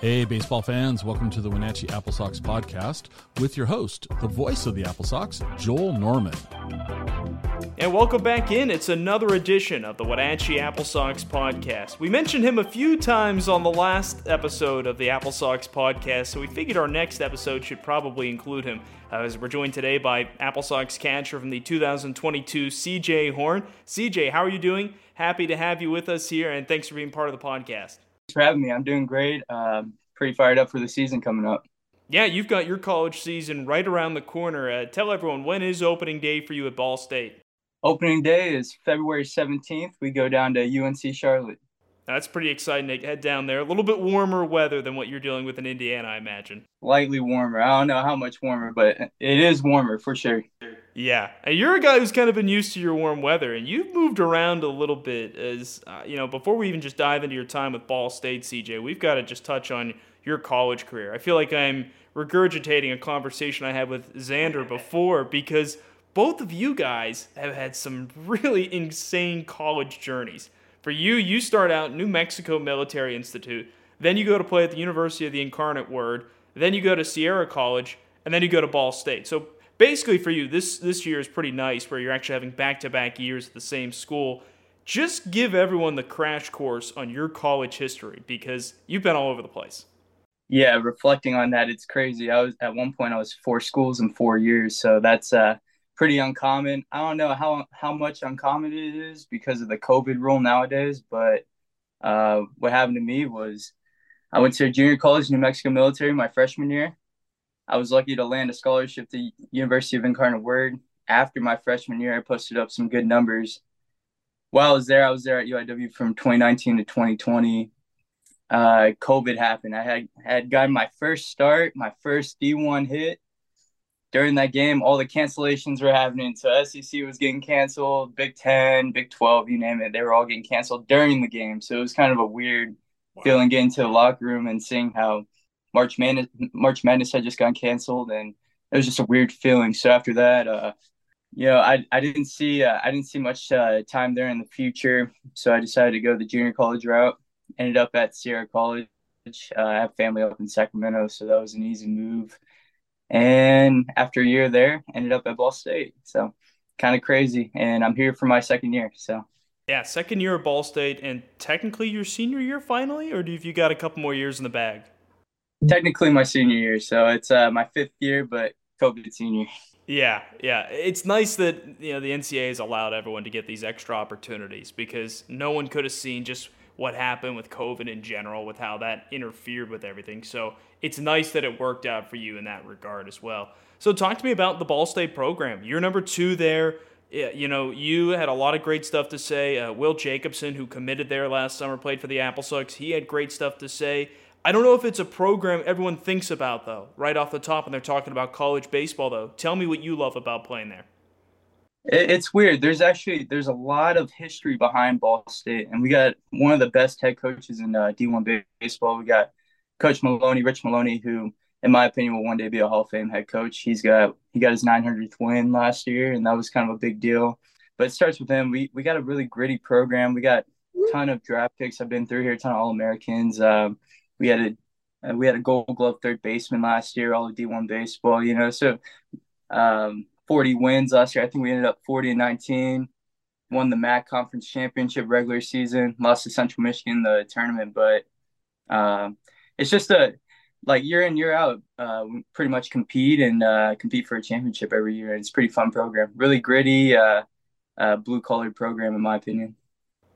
Hey, baseball fans, welcome to the Wenatchee Apple Sox podcast with your host, the voice of the Apple Sox, Joel Norman. And welcome back in. It's another edition of the Wenatchee Apple Sox podcast. We mentioned him a few times on the last episode of the Apple Sox podcast, so we figured our next episode should probably include him. Uh, as we're joined today by Apple Sox catcher from the 2022 CJ Horn. CJ, how are you doing? Happy to have you with us here, and thanks for being part of the podcast. Thanks for having me. I'm doing great. Um, pretty fired up for the season coming up. Yeah, you've got your college season right around the corner. Uh, tell everyone when is opening day for you at Ball State? Opening day is February 17th. We go down to UNC Charlotte. That's pretty exciting to head down there. A little bit warmer weather than what you're dealing with in Indiana, I imagine. Lightly warmer. I don't know how much warmer, but it is warmer for sure. Yeah, and you're a guy who's kind of been used to your warm weather, and you've moved around a little bit. As uh, you know, before we even just dive into your time with Ball State, CJ, we've got to just touch on your college career. I feel like I'm regurgitating a conversation I had with Xander before because both of you guys have had some really insane college journeys. For you, you start out New Mexico Military Institute, then you go to play at the University of the Incarnate Word, then you go to Sierra College, and then you go to Ball State. So basically for you, this this year is pretty nice where you're actually having back-to-back years at the same school. Just give everyone the crash course on your college history because you've been all over the place. Yeah, reflecting on that, it's crazy. I was at one point I was four schools in four years, so that's uh, pretty uncommon. I don't know how how much uncommon it is because of the COVID rule nowadays, but uh, what happened to me was I went to junior college, New Mexico Military, my freshman year. I was lucky to land a scholarship to University of Incarnate Word. After my freshman year, I posted up some good numbers. While I was there, I was there at UIW from 2019 to 2020. Uh, COVID happened. I had had gotten my first start, my first D1 hit. During that game, all the cancellations were happening. So SEC was getting canceled, Big Ten, Big 12, you name it. They were all getting canceled during the game. So it was kind of a weird wow. feeling getting to the locker room and seeing how March Madness March Madness had just gotten canceled, and it was just a weird feeling. So after that, uh, you know, I I didn't see uh, I didn't see much uh, time there in the future, so I decided to go the junior college route. Ended up at Sierra College. Uh, I have family up in Sacramento, so that was an easy move. And after a year there, ended up at Ball State. So kind of crazy, and I'm here for my second year. So. Yeah, second year at Ball State, and technically your senior year finally, or do you got a couple more years in the bag? technically my senior year, so it's uh, my fifth year, but COVID senior. Yeah, yeah. It's nice that you know the NCAA has allowed everyone to get these extra opportunities because no one could have seen just what happened with COVID in general, with how that interfered with everything. So it's nice that it worked out for you in that regard as well. So talk to me about the Ball State program. You're number two there. You know, you had a lot of great stuff to say. Uh, Will Jacobson, who committed there last summer, played for the Apple Sox. He had great stuff to say. I don't know if it's a program everyone thinks about though, right off the top when they're talking about college baseball though. Tell me what you love about playing there. It's weird. There's actually there's a lot of history behind Ball State, and we got one of the best head coaches in uh, D1 baseball. We got Coach Maloney, Rich Maloney, who, in my opinion, will one day be a Hall of Fame head coach. He's got he got his 900th win last year, and that was kind of a big deal. But it starts with him. We we got a really gritty program. We got a ton of draft picks. I've been through here, a ton of All Americans. Um, we had a uh, we had a Gold Glove third baseman last year, all of D1 baseball. You know, so um, 40 wins last year. I think we ended up 40 and 19. Won the MAC conference championship regular season. Lost to Central Michigan the tournament, but um, it's just a like year in year out. Uh, we pretty much compete and uh, compete for a championship every year. And it's a pretty fun program. Really gritty, uh, uh blue collar program in my opinion.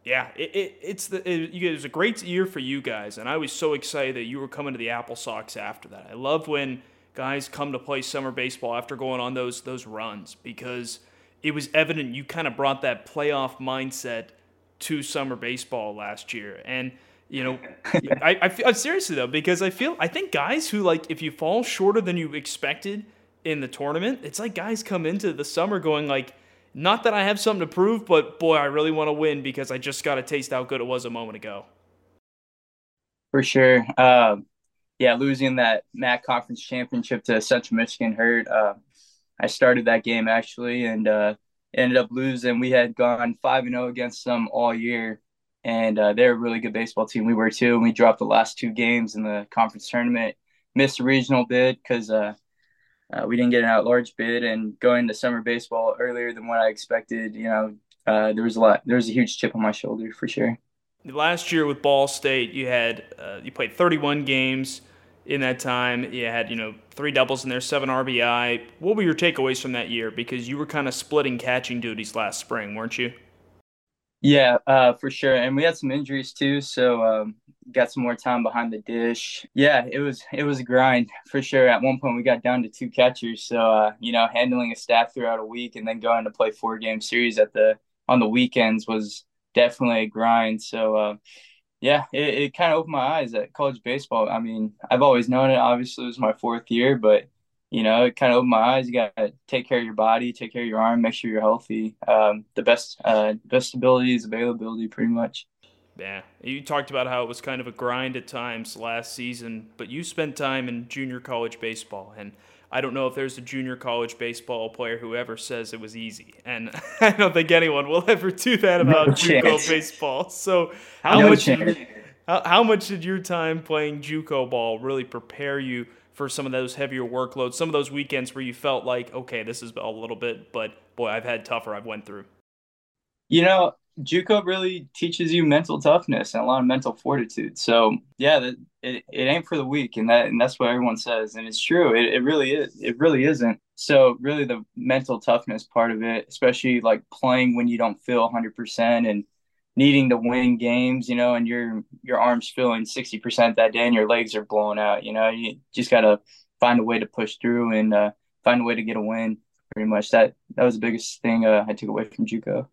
Yeah, it, it, it's the it, it, was a great year for you guys, and I was so excited that you were coming to the Apple Sox after that. I love when guys come to play summer baseball after going on those those runs because it was evident you kind of brought that playoff mindset to summer baseball last year, and you know, I, I feel seriously though because I feel I think guys who like if you fall shorter than you expected in the tournament, it's like guys come into the summer going like not that I have something to prove, but boy, I really want to win because I just got to taste how good it was a moment ago. For sure. Um, yeah, losing that MAC conference championship to Central Michigan hurt. Uh, I started that game actually and uh, ended up losing. We had gone 5 and 0 against them all year. and uh, they're a really good baseball team. We were too, and we dropped the last two games in the conference tournament. Missed a regional bid because uh, uh, we didn't get an at-large bid, and going to summer baseball earlier than what I expected. You know, uh, there was a lot. There was a huge chip on my shoulder for sure. Last year with Ball State, you had uh, you played 31 games in that time. You had you know three doubles in there, seven RBI. What were your takeaways from that year? Because you were kind of splitting catching duties last spring, weren't you? Yeah, uh, for sure. And we had some injuries too, so um, got some more time behind the dish. Yeah, it was it was a grind for sure. At one point, we got down to two catchers, so uh, you know, handling a staff throughout a week and then going to play four game series at the on the weekends was definitely a grind. So. Uh, yeah, it, it kind of opened my eyes at college baseball. I mean, I've always known it. Obviously, it was my fourth year, but you know, it kind of opened my eyes. You got to take care of your body, take care of your arm, make sure you're healthy. Um, the best, uh, best ability is availability, pretty much. Yeah, you talked about how it was kind of a grind at times last season, but you spent time in junior college baseball, and I don't know if there's a junior college baseball player who ever says it was easy, and I don't think anyone will ever do that about no JUCO baseball. So how no much how, how much did your time playing JUCO ball really prepare you for some of those heavier workloads, some of those weekends where you felt like, okay, this is a little bit, but boy, I've had tougher. I've went through. You know, JUCO really teaches you mental toughness and a lot of mental fortitude. So yeah, it, it ain't for the weak, and that and that's what everyone says, and it's true. It, it really is. It really isn't. So really, the mental toughness part of it, especially like playing when you don't feel 100 percent and needing to win games, you know, and your your arms feeling 60 percent that day, and your legs are blowing out. You know, you just gotta find a way to push through and uh, find a way to get a win. Pretty much that that was the biggest thing uh, I took away from JUCO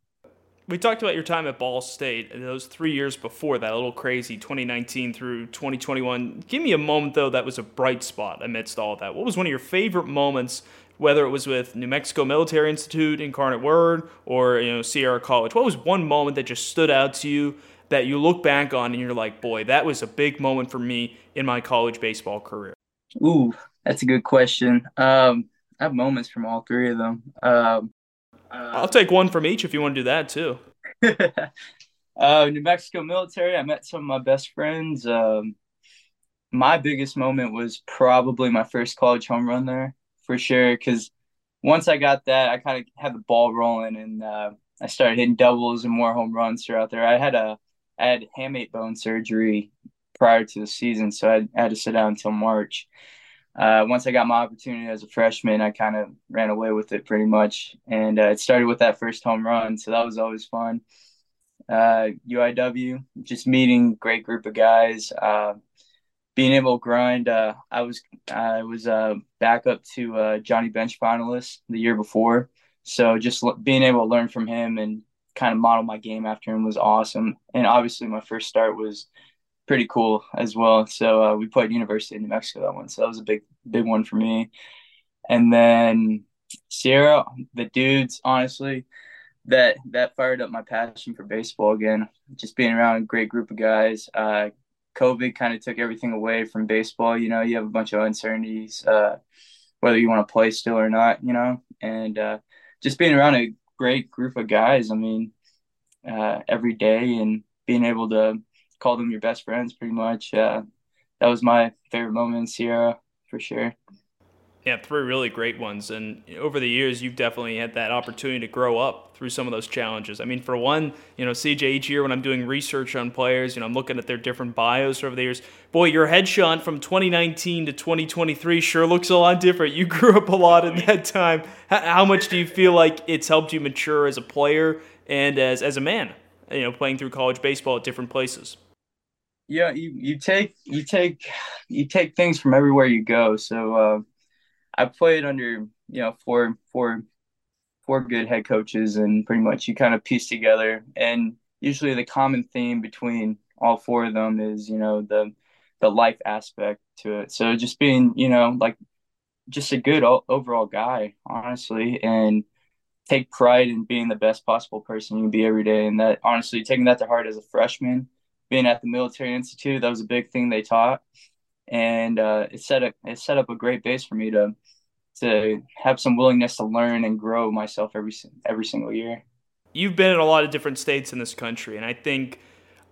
we talked about your time at Ball State those three years before that, a little crazy, 2019 through 2021. Give me a moment, though, that was a bright spot amidst all that. What was one of your favorite moments, whether it was with New Mexico Military Institute, Incarnate Word, or you know Sierra College? What was one moment that just stood out to you that you look back on and you're like, boy, that was a big moment for me in my college baseball career? Ooh, that's a good question. Um, I have moments from all three of them. Um, uh, I'll take one from each if you want to do that too. uh, New Mexico military. I met some of my best friends. Um, my biggest moment was probably my first college home run there for sure. Because once I got that, I kind of had the ball rolling, and uh, I started hitting doubles and more home runs throughout there. I had a I had hamate bone surgery prior to the season, so I had to sit out until March uh, once I got my opportunity as a freshman, I kind of ran away with it pretty much. And uh, it started with that first home run. So that was always fun. Uh, UIW, just meeting great group of guys, uh, being able to grind. Uh, I was I was uh, back up to Johnny Bench finalist the year before. So just l- being able to learn from him and kind of model my game after him was awesome. And obviously, my first start was pretty cool as well. So uh, we played University of New Mexico that one, so that was a big big one for me. And then Sierra, the dudes, honestly, that that fired up my passion for baseball again. Just being around a great group of guys. Uh, COVID kind of took everything away from baseball. You know, you have a bunch of uncertainties, uh, whether you want to play still or not. You know, and uh, just being around a great group of guys. I mean, uh, every day and being able to call them your best friends pretty much. Uh, that was my favorite moment in Sierra for sure. Yeah, three really great ones. And over the years, you've definitely had that opportunity to grow up through some of those challenges. I mean, for one, you know, CJ, each year when I'm doing research on players, you know, I'm looking at their different bios over the years. Boy, your headshot from 2019 to 2023 sure looks a lot different. You grew up a lot in that time. How much do you feel like it's helped you mature as a player and as, as a man, you know, playing through college baseball at different places? Yeah you, you take you take you take things from everywhere you go. So uh, i played under you know four four four good head coaches and pretty much you kind of piece together. And usually the common theme between all four of them is you know the the life aspect to it. So just being you know like just a good overall guy honestly and take pride in being the best possible person you can be every day. And that honestly taking that to heart as a freshman being at the military institute, that was a big thing they taught, and uh, it set up it set up a great base for me to to have some willingness to learn and grow myself every every single year. You've been in a lot of different states in this country, and I think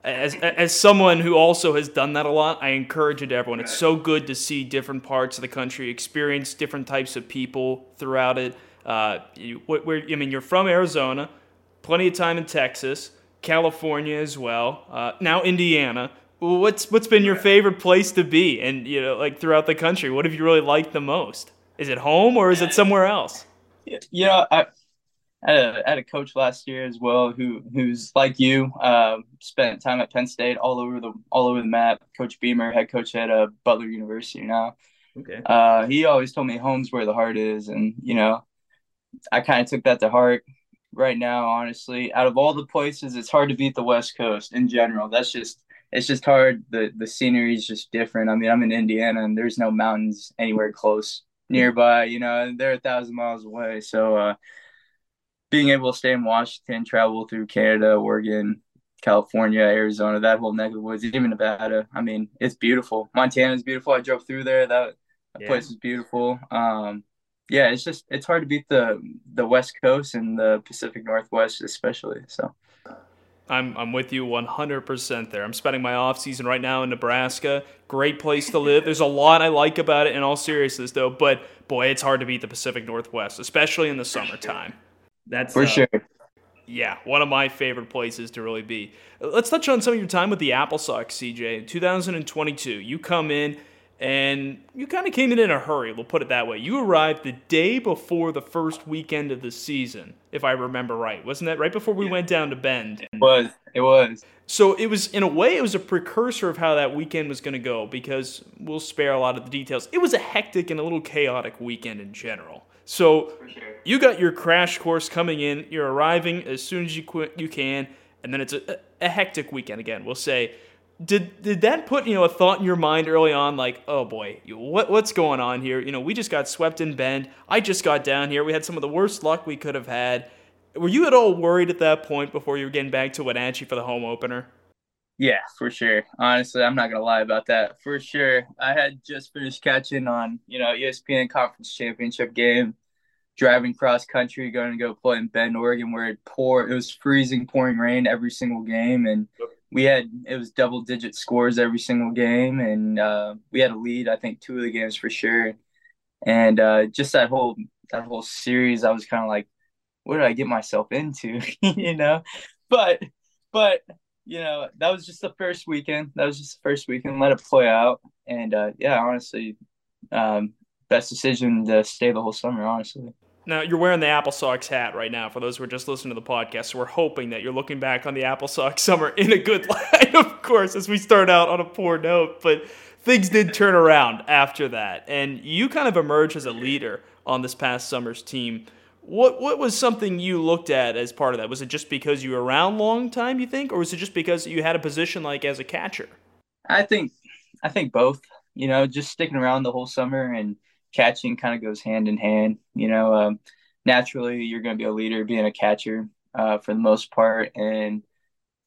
as as someone who also has done that a lot, I encourage it to everyone. It's so good to see different parts of the country, experience different types of people throughout it. Uh, you, where I mean, you're from Arizona, plenty of time in Texas, California as well. Uh, now Indiana. What's what's been your favorite place to be, and you know, like throughout the country? What have you really liked the most? Is it home or is it somewhere else? You know, I, I had a, I had a coach last year as well who who's like you, uh, spent time at Penn State all over the all over the map. Coach Beemer, head coach at uh, Butler University now. Okay. Uh, he always told me home's where the heart is, and you know, I kind of took that to heart. Right now, honestly, out of all the places, it's hard to beat the West Coast in general. That's just it's just hard. the The scenery is just different. I mean, I'm in Indiana, and there's no mountains anywhere close nearby. You know, they're a thousand miles away. So, uh, being able to stay in Washington, travel through Canada, Oregon, California, Arizona, that whole neck of the woods, even Nevada. I mean, it's beautiful. Montana is beautiful. I drove through there. That, that yeah. place is beautiful. Um, yeah, it's just it's hard to beat the the West Coast and the Pacific Northwest, especially. So. I'm, I'm with you 100% there. I'm spending my off season right now in Nebraska. Great place to live. There's a lot I like about it in all seriousness, though. But boy, it's hard to beat the Pacific Northwest, especially in the summertime. That's for uh, sure. Yeah, one of my favorite places to really be. Let's touch on some of your time with the Apple Sox, CJ. 2022, you come in and you kind of came in in a hurry. We'll put it that way. You arrived the day before the first weekend of the season, if I remember right. Wasn't that right before we yeah. went down to Bend? It was. It was. So it was, in a way, it was a precursor of how that weekend was going to go because we'll spare a lot of the details. It was a hectic and a little chaotic weekend in general. So sure. you got your crash course coming in. You're arriving as soon as you qu- you can, and then it's a, a hectic weekend again. We'll say did did that put you know a thought in your mind early on like oh boy what what's going on here? You know we just got swept in bend. I just got down here. We had some of the worst luck we could have had. Were you at all worried at that point before you were getting back to wenatchee for the home opener? Yeah for sure. Honestly i'm not gonna lie about that. For sure. I had just finished catching on you know espn conference championship game driving cross country going to go play in bend oregon where it poured it was freezing pouring rain every single game. And we had it was double digit scores every single game, and uh, we had a lead. I think two of the games for sure, and uh, just that whole that whole series, I was kind of like, what did I get myself into, you know? But but you know that was just the first weekend. That was just the first weekend. Let it play out, and uh, yeah, honestly, um, best decision to stay the whole summer. Honestly. Now, you're wearing the Apple Sox hat right now for those who are just listening to the podcast. So we're hoping that you're looking back on the Apple Sox summer in a good light, of course, as we start out on a poor note. But things did turn around after that. And you kind of emerged as a leader on this past summer's team. What what was something you looked at as part of that? Was it just because you were around long time, you think, or was it just because you had a position like as a catcher? I think I think both. You know, just sticking around the whole summer and – catching kind of goes hand in hand. You know, um, naturally you're going to be a leader being a catcher uh, for the most part, and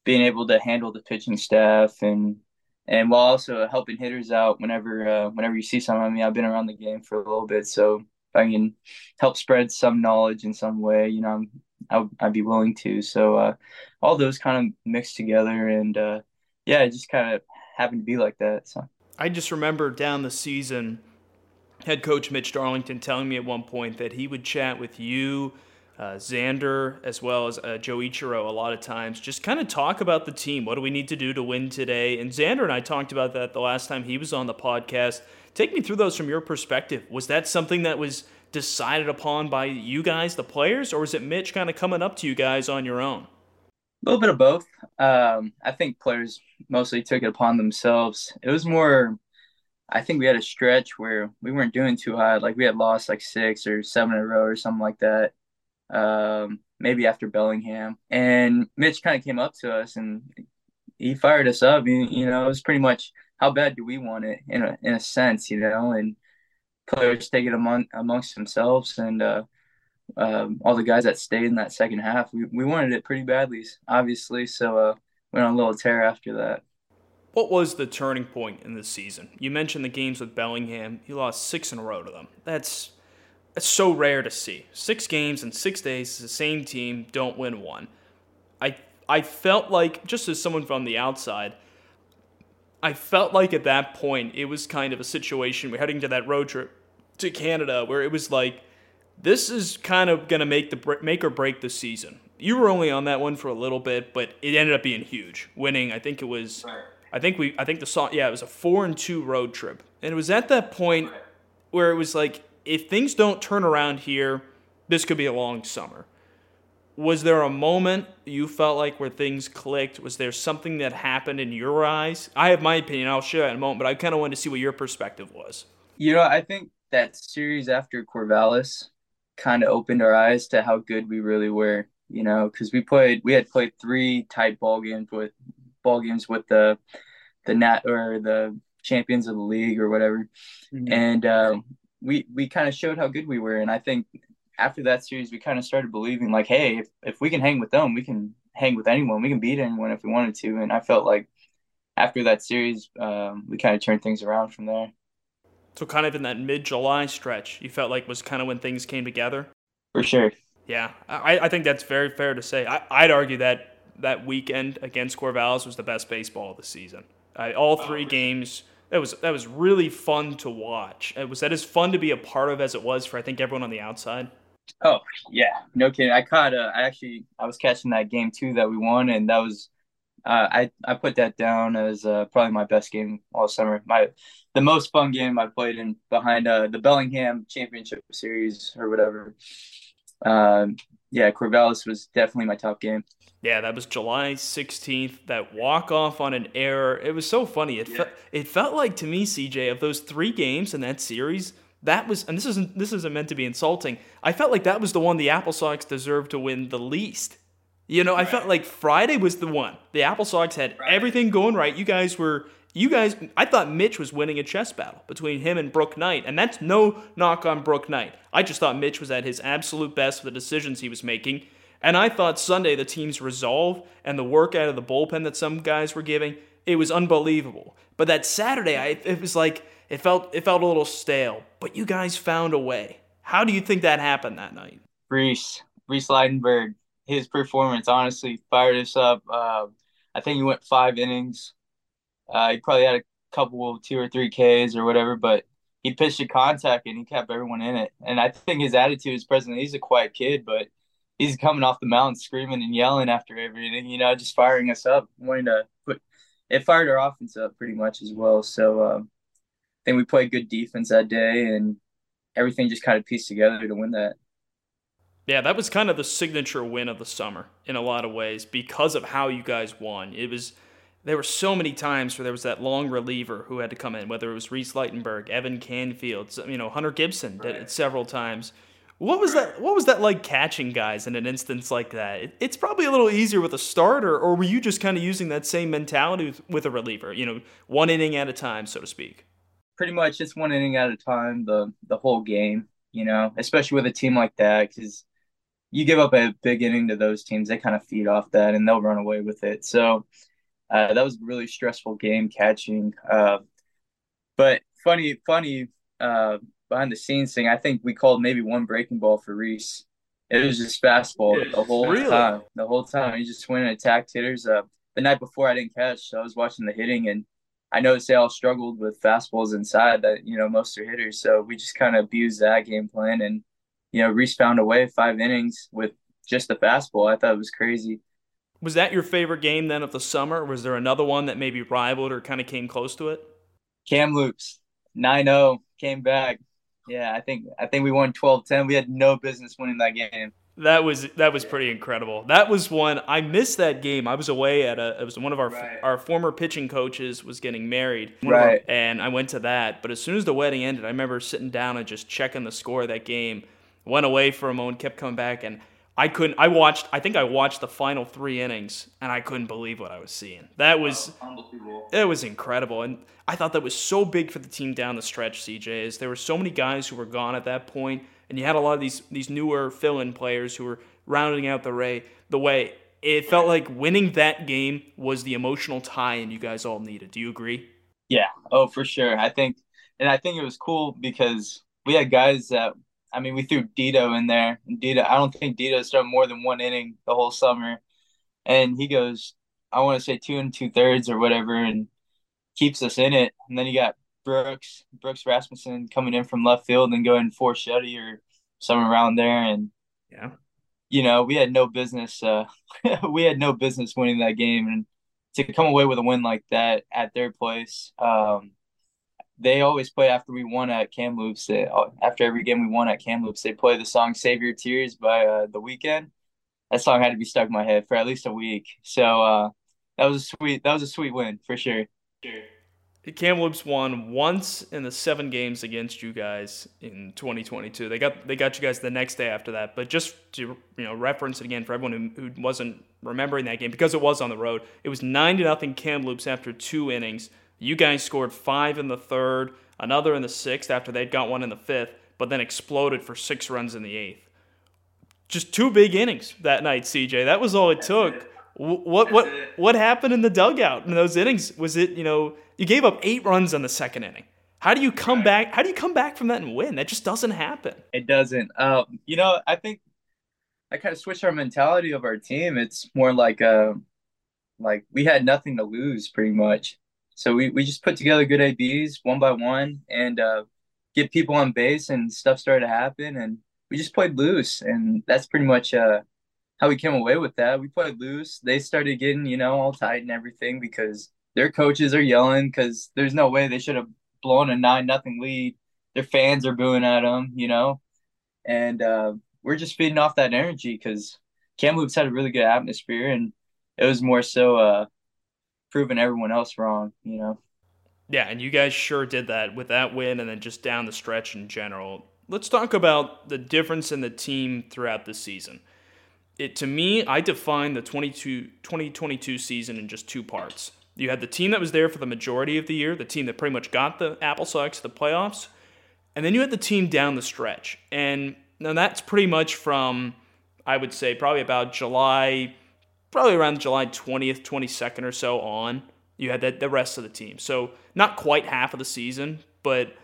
being able to handle the pitching staff and and while also helping hitters out whenever uh, whenever you see something. I mean, I've been around the game for a little bit, so if I can help spread some knowledge in some way, you know, I'm I'd be willing to. So uh, all those kind of mixed together, and uh, yeah, it just kind of happened to be like that. So I just remember down the season head coach Mitch Darlington telling me at one point that he would chat with you, uh, Xander, as well as uh, Joe Ichiro a lot of times, just kind of talk about the team. What do we need to do to win today? And Xander and I talked about that the last time he was on the podcast. Take me through those from your perspective. Was that something that was decided upon by you guys, the players, or was it Mitch kind of coming up to you guys on your own? A little bit of both. Um, I think players mostly took it upon themselves. It was more I think we had a stretch where we weren't doing too hot. Like we had lost like six or seven in a row or something like that. Um, maybe after Bellingham. And Mitch kind of came up to us and he fired us up. You, you know, it was pretty much how bad do we want it in a in a sense, you know, and players take it among amongst themselves and uh, um, all the guys that stayed in that second half, we, we wanted it pretty badly, obviously. So uh, went on a little tear after that. What was the turning point in the season? You mentioned the games with Bellingham. He lost six in a row to them. That's that's so rare to see. Six games in six days, the same team don't win one. I I felt like, just as someone from the outside, I felt like at that point it was kind of a situation. We're heading to that road trip to Canada where it was like, this is kind of going to make the make or break the season. You were only on that one for a little bit, but it ended up being huge, winning. I think it was, right. I think we, I think the song, yeah, it was a four and two road trip, and it was at that point where it was like, if things don't turn around here, this could be a long summer. Was there a moment you felt like where things clicked? Was there something that happened in your eyes? I have my opinion. I'll share that in a moment, but I kind of wanted to see what your perspective was. You know, I think that series after Corvallis kind of opened our eyes to how good we really were. You know, because we played, we had played three tight ball games with ball games with the the nat or the champions of the league or whatever, mm-hmm. and uh, we we kind of showed how good we were. And I think after that series, we kind of started believing like, hey, if, if we can hang with them, we can hang with anyone. We can beat anyone if we wanted to. And I felt like after that series, um, we kind of turned things around from there. So kind of in that mid July stretch, you felt like was kind of when things came together. For sure. Yeah, I, I think that's very fair to say. I, I'd argue that that weekend against Corvallis was the best baseball of the season. I, all three games that was that was really fun to watch. It was that as fun to be a part of as it was for I think everyone on the outside. Oh yeah, no kidding. I caught. Uh, I actually I was catching that game too that we won, and that was. Uh, I I put that down as uh, probably my best game all summer. My the most fun game I played in behind uh, the Bellingham Championship Series or whatever. Um, yeah, Corvallis was definitely my top game. Yeah, that was July 16th. That walk off on an error. It was so funny. It yeah. fe- it felt like to me, CJ, of those three games in that series, that was and this isn't this isn't meant to be insulting. I felt like that was the one the Apple Sox deserved to win the least. You know, right. I felt like Friday was the one. The Apple Sox had right. everything going right. You guys were you guys I thought Mitch was winning a chess battle between him and Brooke Knight, and that's no knock on Brooke Knight. I just thought Mitch was at his absolute best for the decisions he was making. And I thought Sunday the team's resolve and the work out of the bullpen that some guys were giving, it was unbelievable. But that Saturday, I, it was like it felt it felt a little stale. But you guys found a way. How do you think that happened that night? Reese, Reese Leidenberg, his performance honestly fired us up. Uh, I think he went five innings. Uh, he probably had a couple, two or three Ks or whatever, but he pitched a contact and he kept everyone in it. And I think his attitude is present. He's a quiet kid, but he's coming off the mound screaming and yelling after everything, you know, just firing us up, wanting to put it fired our offense up pretty much as well. So um, I think we played good defense that day and everything just kind of pieced together to win that. Yeah, that was kind of the signature win of the summer in a lot of ways because of how you guys won. It was there were so many times where there was that long reliever who had to come in, whether it was Reese Leitenberg, Evan Canfield, you know, Hunter Gibson did it several times what was that? What was that like catching guys in an instance like that? It, it's probably a little easier with a starter, or were you just kind of using that same mentality with, with a reliever? You know, one inning at a time, so to speak. Pretty much, it's one inning at a time. The the whole game, you know, especially with a team like that, because you give up a big inning to those teams, they kind of feed off that and they'll run away with it. So uh, that was a really stressful game catching. Uh, but funny, funny. Uh, behind the scenes thing, I think we called maybe one breaking ball for Reese. It was just fastball the whole really? time. The whole time he just went and attacked hitters. Uh, the night before I didn't catch, so I was watching the hitting and I noticed they all struggled with fastballs inside that you know most are hitters. So we just kind of abused that game plan and you know Reese found a way five innings with just the fastball. I thought it was crazy. Was that your favorite game then of the summer? Was there another one that maybe rivaled or kind of came close to it? Kamloops 9-0 came back yeah, I think I think we won 12-10. We had no business winning that game. That was that was pretty incredible. That was one I missed that game. I was away at a it was one of our right. our former pitching coaches was getting married. Right. Our, and I went to that. But as soon as the wedding ended, I remember sitting down and just checking the score of that game. Went away for a moment, kept coming back and I couldn't. I watched. I think I watched the final three innings, and I couldn't believe what I was seeing. That was unbelievable. It was incredible, and I thought that was so big for the team down the stretch. CJ, is there were so many guys who were gone at that point, and you had a lot of these these newer fill-in players who were rounding out the ray the way. It felt like winning that game was the emotional tie, and you guys all needed. Do you agree? Yeah. Oh, for sure. I think, and I think it was cool because we had guys that I mean, we threw Dito in there. And Dito, I don't think Dito started more than one inning the whole summer. and he goes, I want to say two and two thirds or whatever, and keeps us in it. And then you got Brooks, Brooks Rasmussen coming in from left field and going four shutty or somewhere around there. And yeah, you know, we had no business. Uh, we had no business winning that game, and to come away with a win like that at their place. Um, they always play after we won at Kamloops. They, after every game we won at Kamloops, they play the song "Save Your Tears" by uh, The Weeknd. That song had to be stuck in my head for at least a week. So uh, that was a sweet. That was a sweet win for sure. sure. Kamloops won once in the seven games against you guys in 2022. They got they got you guys the next day after that. But just to you know reference it again for everyone who, who wasn't remembering that game because it was on the road, it was nine to nothing Kamloops after two innings. You guys scored five in the third, another in the sixth after they'd got one in the fifth, but then exploded for six runs in the eighth. Just two big innings that night, CJ. That was all it took. What what what happened in the dugout in those innings? Was it you know you gave up eight runs in the second inning? How do you come right. back? How do you come back from that and win? That just doesn't happen. It doesn't. Um, you know, I think I kind of switched our mentality of our team. It's more like uh, like we had nothing to lose, pretty much. So we we just put together good ABs one by one and uh, get people on base, and stuff started to happen, and we just played loose, and that's pretty much uh how we came away with that. We played loose. They started getting, you know, all tight and everything because their coaches are yelling because there's no way they should have blown a nine nothing lead. Their fans are booing at them, you know, and uh, we're just feeding off that energy because Kamloops had a really good atmosphere, and it was more so uh, proving everyone else wrong, you know. Yeah, and you guys sure did that with that win, and then just down the stretch in general. Let's talk about the difference in the team throughout the season it to me, I define the 22, 2022 season in just two parts. You had the team that was there for the majority of the year, the team that pretty much got the Apple to the playoffs, and then you had the team down the stretch. And now that's pretty much from, I would say, probably about July, probably around July 20th, 22nd or so on. You had the, the rest of the team. So not quite half of the season, but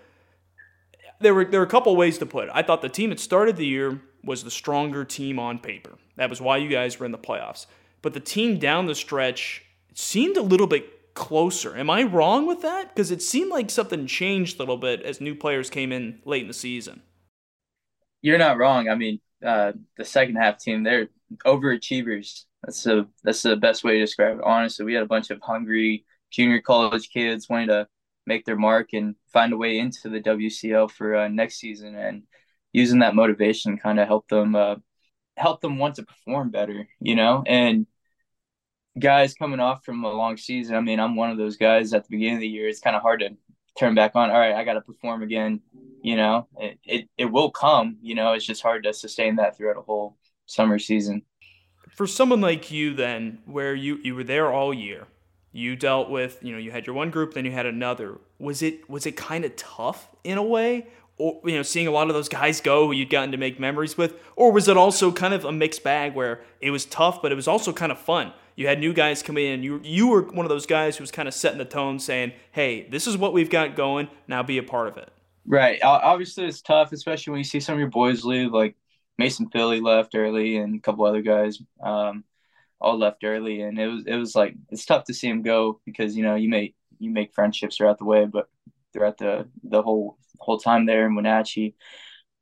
there were there were a couple ways to put it. I thought the team that started the year was the stronger team on paper. That was why you guys were in the playoffs. But the team down the stretch seemed a little bit closer. Am I wrong with that? Because it seemed like something changed a little bit as new players came in late in the season. You're not wrong. I mean, uh, the second half team, they're overachievers. That's the that's the best way to describe it. Honestly, we had a bunch of hungry junior college kids wanting to make their mark and find a way into the WCL for uh, next season. And using that motivation kind of help them uh, help them want to perform better, you know. And guys coming off from a long season, I mean, I'm one of those guys at the beginning of the year. It's kind of hard to turn back on. All right, I got to perform again. You know, it, it it will come. You know, it's just hard to sustain that throughout a whole summer season. For someone like you, then, where you you were there all year, you dealt with you know you had your one group, then you had another. Was it was it kind of tough in a way, or, you know, seeing a lot of those guys go who you'd gotten to make memories with? Or was it also kind of a mixed bag where it was tough, but it was also kind of fun? You had new guys come in, you you were one of those guys who was kind of setting the tone, saying, "Hey, this is what we've got going. Now be a part of it." Right. Obviously, it's tough, especially when you see some of your boys leave. Like Mason Philly left early, and a couple other guys um, all left early, and it was it was like it's tough to see him go because you know you make you make friendships throughout the way, but throughout the the whole whole time there in Wenatchee.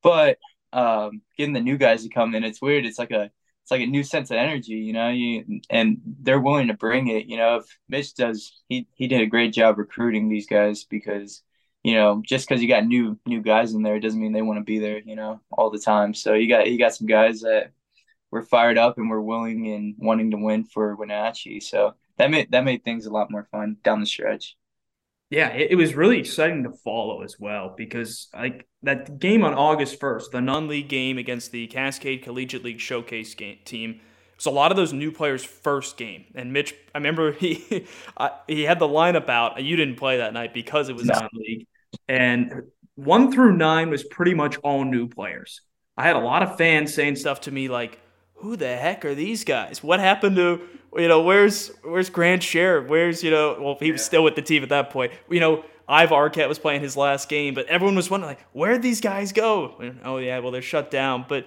But um, getting the new guys to come in, it's weird. It's like a it's like a new sense of energy, you know. You and they're willing to bring it. You know, if Mitch does, he he did a great job recruiting these guys because you know just because you got new new guys in there doesn't mean they want to be there, you know, all the time. So you got you got some guys that were fired up and were willing and wanting to win for Wenatchee. So that made that made things a lot more fun down the stretch. Yeah, it, it, was really exciting to follow as well because like that game on August 1st, the non-league game against the Cascade Collegiate League Showcase game, team, was a lot of those new players' first game. And Mitch, I remember he he had the lineup out. You didn't play that night because it was no. non-league, and one through nine was pretty much all new players. I had a lot of fans saying stuff to me like, "Who the heck are these guys? What happened to you know, where's where's Grant Sheriff? Where's you know, well, he was still with the team at that point. You know, Ive Arquette was playing his last game, but everyone was wondering like, where'd these guys go? oh yeah, well they're shut down. But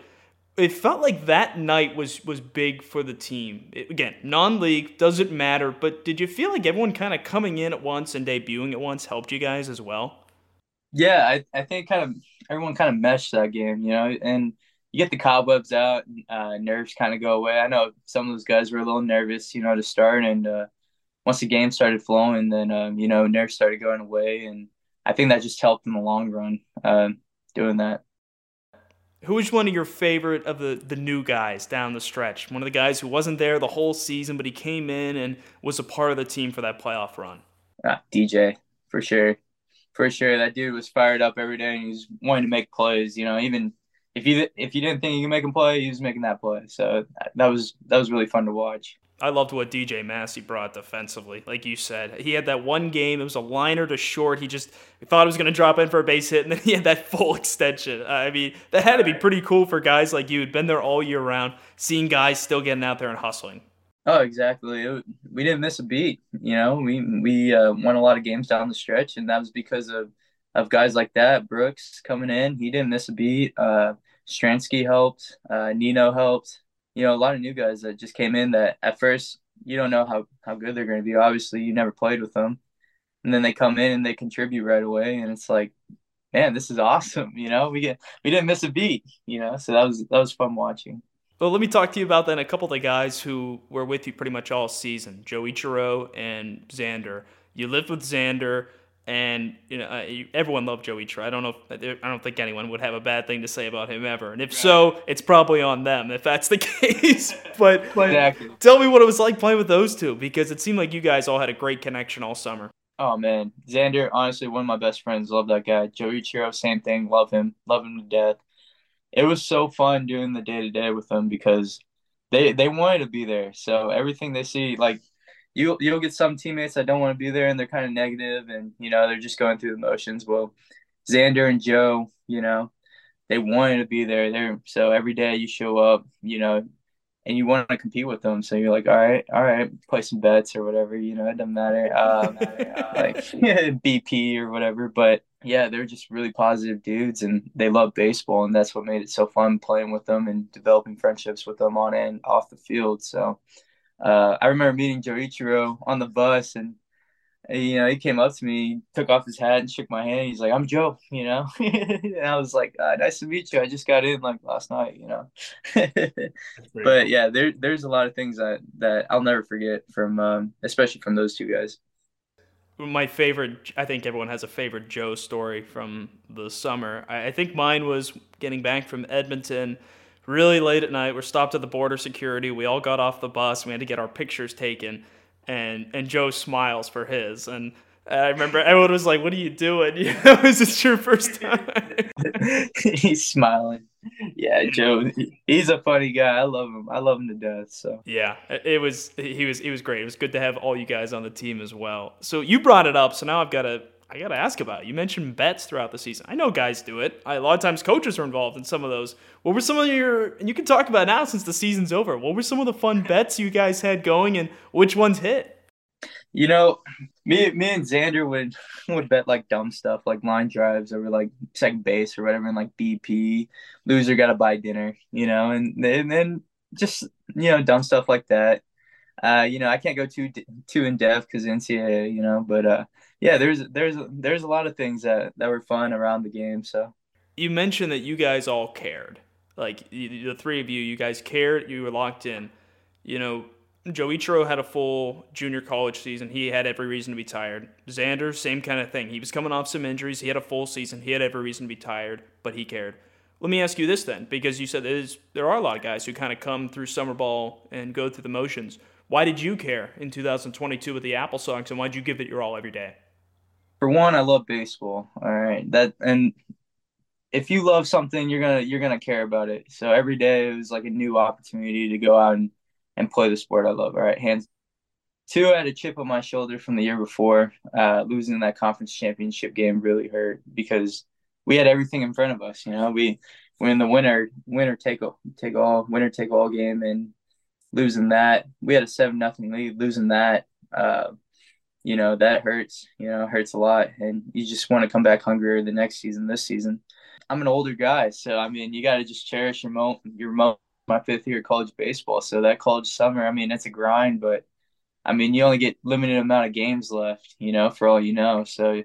it felt like that night was was big for the team. It, again, non-league doesn't matter, but did you feel like everyone kind of coming in at once and debuting at once helped you guys as well? Yeah, I, I think kind of everyone kind of meshed that game, you know, and you get the cobwebs out, uh, nerves kind of go away. I know some of those guys were a little nervous, you know, to start, and uh, once the game started flowing, then um, you know nerves started going away, and I think that just helped in the long run uh, doing that. Who was one of your favorite of the the new guys down the stretch? One of the guys who wasn't there the whole season, but he came in and was a part of the team for that playoff run. Ah, DJ for sure for sure. That dude was fired up every day and he was wanting to make plays. You know, even if you if you didn't think you could make him play, he was making that play. So that was that was really fun to watch. I loved what DJ Massey brought defensively. Like you said, he had that one game. It was a liner to short. He just thought he was going to drop in for a base hit, and then he had that full extension. I mean, that had to be pretty cool for guys like you who'd been there all year round, seeing guys still getting out there and hustling. Oh, exactly. It, we didn't miss a beat. You know, we we uh, won a lot of games down the stretch, and that was because of of guys like that. Brooks coming in, he didn't miss a beat. Uh, Stransky helped. Uh, Nino helped. You know, a lot of new guys that just came in that at first you don't know how how good they're going to be. Obviously, you never played with them, and then they come in and they contribute right away, and it's like, man, this is awesome. You know, we get we didn't miss a beat. You know, so that was that was fun watching. Well, let me talk to you about then a couple of the guys who were with you pretty much all season, Joe Ichiro and Xander. You lived with Xander, and you know uh, everyone loved Joe Ichiro. I don't know. If, I don't think anyone would have a bad thing to say about him ever. And if so, it's probably on them if that's the case. but, exactly. tell me what it was like playing with those two because it seemed like you guys all had a great connection all summer. Oh man, Xander, honestly, one of my best friends. Love that guy. Joe Ichiro, same thing. Love him. Love him to death it was so fun doing the day to day with them because they they wanted to be there. So everything they see, like you you'll get some teammates that don't want to be there and they're kind of negative and you know they're just going through the motions. Well, Xander and Joe, you know, they wanted to be there. There, so every day you show up, you know, and you want to compete with them. So you're like, all right, all right, play some bets or whatever. You know, it doesn't matter, um, like BP or whatever. But yeah, they're just really positive dudes, and they love baseball, and that's what made it so fun playing with them and developing friendships with them on and off the field. So uh, I remember meeting Joe Ichiro on the bus, and you know, he came up to me, took off his hat and shook my hand. He's like, "I'm Joe," you know, and I was like, uh, "Nice to meet you. I just got in like last night," you know. but yeah, there there's a lot of things that that I'll never forget from, um, especially from those two guys. My favorite, I think everyone has a favorite Joe story from the summer. I, I think mine was getting back from Edmonton really late at night. We're stopped at the border security. We all got off the bus. We had to get our pictures taken and and Joe smiles for his, and I remember everyone was like, "What are you doing? You know, is this your first time?" He's smiling. Yeah, Joe. He's a funny guy. I love him. I love him to death. So yeah, it was. He was. He was great. It was good to have all you guys on the team as well. So you brought it up. So now I've got to I got to ask about it. You mentioned bets throughout the season. I know guys do it. I, a lot of times coaches are involved in some of those. What were some of your, and you can talk about now since the season's over, what were some of the fun bets you guys had going and which ones hit? You know, me, me and Xander would would bet like dumb stuff, like line drives over like second base or whatever, and like BP. Loser got to buy dinner, you know, and, then just you know dumb stuff like that. Uh, you know, I can't go too too in depth because NCAA, you know, but uh, yeah, there's there's there's a lot of things that that were fun around the game. So you mentioned that you guys all cared, like the three of you, you guys cared, you were locked in. You know, Joe Ichiro had a full junior college season. He had every reason to be tired. Xander, same kind of thing. He was coming off some injuries. He had a full season. He had every reason to be tired, but he cared. Let me ask you this then, because you said there are a lot of guys who kind of come through summer ball and go through the motions. Why did you care in 2022 with the Apple Sox, and why did you give it your all every day? For one, I love baseball. All right, that and if you love something, you're gonna you're gonna care about it. So every day it was like a new opportunity to go out and, and play the sport I love. All right, hands. Two, I had a chip on my shoulder from the year before. Uh, losing that conference championship game really hurt because we had everything in front of us. You know, we win the winner winner take all take all winner take all game and losing that. We had a seven nothing lead. Losing that, uh, you know, that hurts. You know, hurts a lot, and you just want to come back hungrier the next season. This season, I'm an older guy, so I mean, you got to just cherish your moment. Your moment. My fifth year of college baseball, so that college summer, I mean, it's a grind, but I mean, you only get limited amount of games left, you know, for all you know. So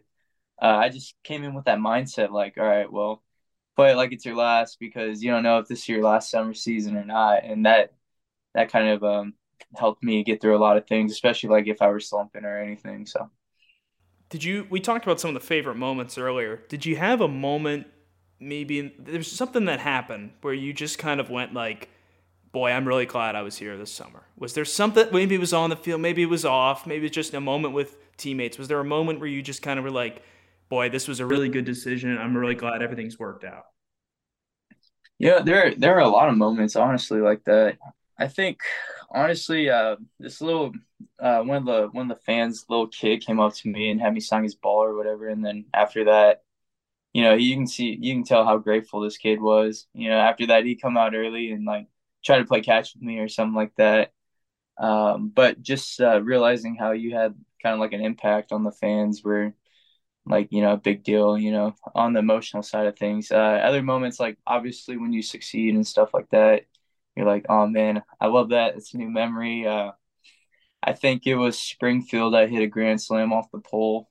uh, I just came in with that mindset, like, all right, well, play it like it's your last because you don't know if this is your last summer season or not, and that that kind of um, helped me get through a lot of things, especially like if I were slumping or anything. So, did you? We talked about some of the favorite moments earlier. Did you have a moment? Maybe there's something that happened where you just kind of went like, "Boy, I'm really glad I was here this summer." Was there something? Maybe it was on the field. Maybe it was off. Maybe it's just a moment with teammates. Was there a moment where you just kind of were like, "Boy, this was a really good decision. I'm really glad everything's worked out." Yeah, there there are a lot of moments, honestly, like that. I think honestly, uh, this little uh, one of the one of the fans, little kid, came up to me and had me sign his ball or whatever. And then after that, you know, you can see you can tell how grateful this kid was. You know, after that, he come out early and like try to play catch with me or something like that. Um, but just uh, realizing how you had kind of like an impact on the fans were like you know a big deal you know on the emotional side of things uh, other moments like obviously when you succeed and stuff like that you're like, oh man, I love that. It's a new memory. Uh, I think it was Springfield. I hit a grand slam off the pole,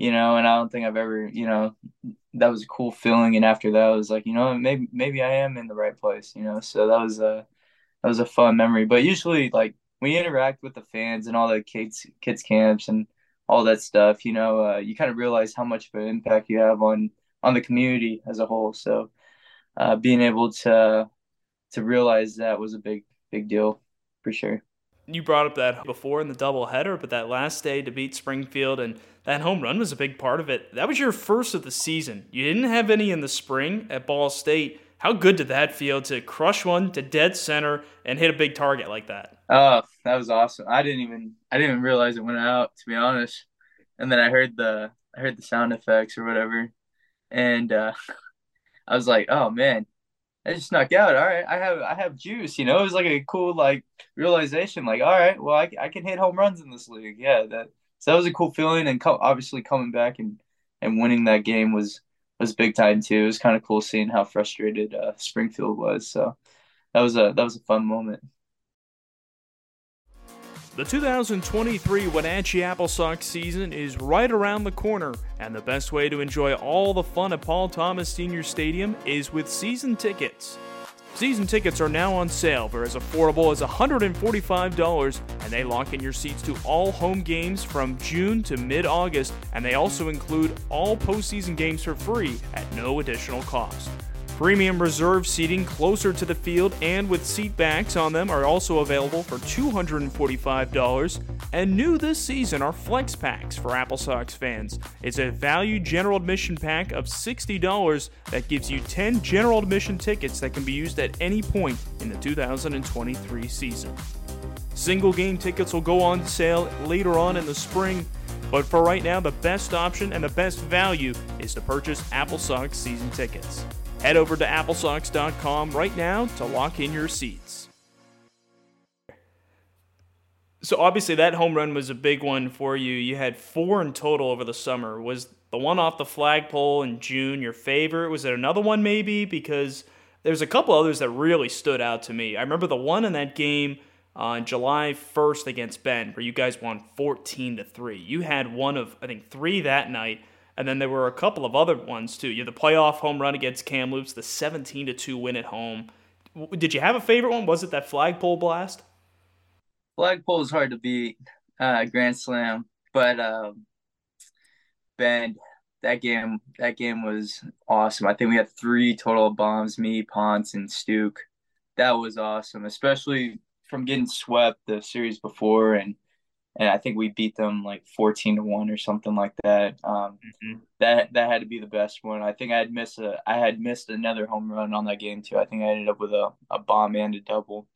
you know, and I don't think I've ever, you know, that was a cool feeling. And after that, I was like, you know, maybe maybe I am in the right place, you know. So that was a that was a fun memory. But usually, like you interact with the fans and all the kids kids camps and all that stuff, you know, uh, you kind of realize how much of an impact you have on on the community as a whole. So uh, being able to to realize that was a big big deal for sure. You brought up that before in the doubleheader, but that last day to beat Springfield and that home run was a big part of it. That was your first of the season. You didn't have any in the spring at Ball State. How good did that feel to crush one to dead center and hit a big target like that? Oh, that was awesome. I didn't even I didn't even realize it went out to be honest. And then I heard the I heard the sound effects or whatever, and uh, I was like, oh man, I just snuck out. All right, I have I have juice. You know, it was like a cool like realization. Like, all right, well, I, I can hit home runs in this league. Yeah, that so that was a cool feeling. And co- obviously coming back and and winning that game was was big time too. It was kind of cool seeing how frustrated uh, Springfield was. So that was a that was a fun moment. The 2023 Wenatchee Apple Sox season is right around the corner, and the best way to enjoy all the fun at Paul Thomas Senior Stadium is with season tickets. Season tickets are now on sale for as affordable as $145, and they lock in your seats to all home games from June to mid August, and they also include all postseason games for free at no additional cost. Premium reserve seating closer to the field and with seat backs on them are also available for $245. And new this season are Flex Packs for Apple Sox fans. It's a value general admission pack of $60 that gives you 10 general admission tickets that can be used at any point in the 2023 season. Single game tickets will go on sale later on in the spring. But for right now, the best option and the best value is to purchase Apple Sox season tickets. Head over to applesox.com right now to lock in your seats. So obviously that home run was a big one for you. You had four in total over the summer. Was the one off the flagpole in June your favorite? Was it another one maybe? Because there's a couple others that really stood out to me. I remember the one in that game on July 1st against Bend, where you guys won 14 to 3. You had one of I think 3 that night and then there were a couple of other ones too. You had the playoff home run against Kamloops, the 17 to 2 win at home. Did you have a favorite one? Was it that flagpole blast? Flagpole is hard to beat, uh, Grand Slam, but um, Bend that game that game was awesome. I think we had three total bombs, me, Ponce, and Stuke. That was awesome, especially from getting swept the series before and and I think we beat them like fourteen to one or something like that. Um, mm-hmm. That that had to be the best one. I think I had missed a I had missed another home run on that game too. I think I ended up with a, a bomb and a double.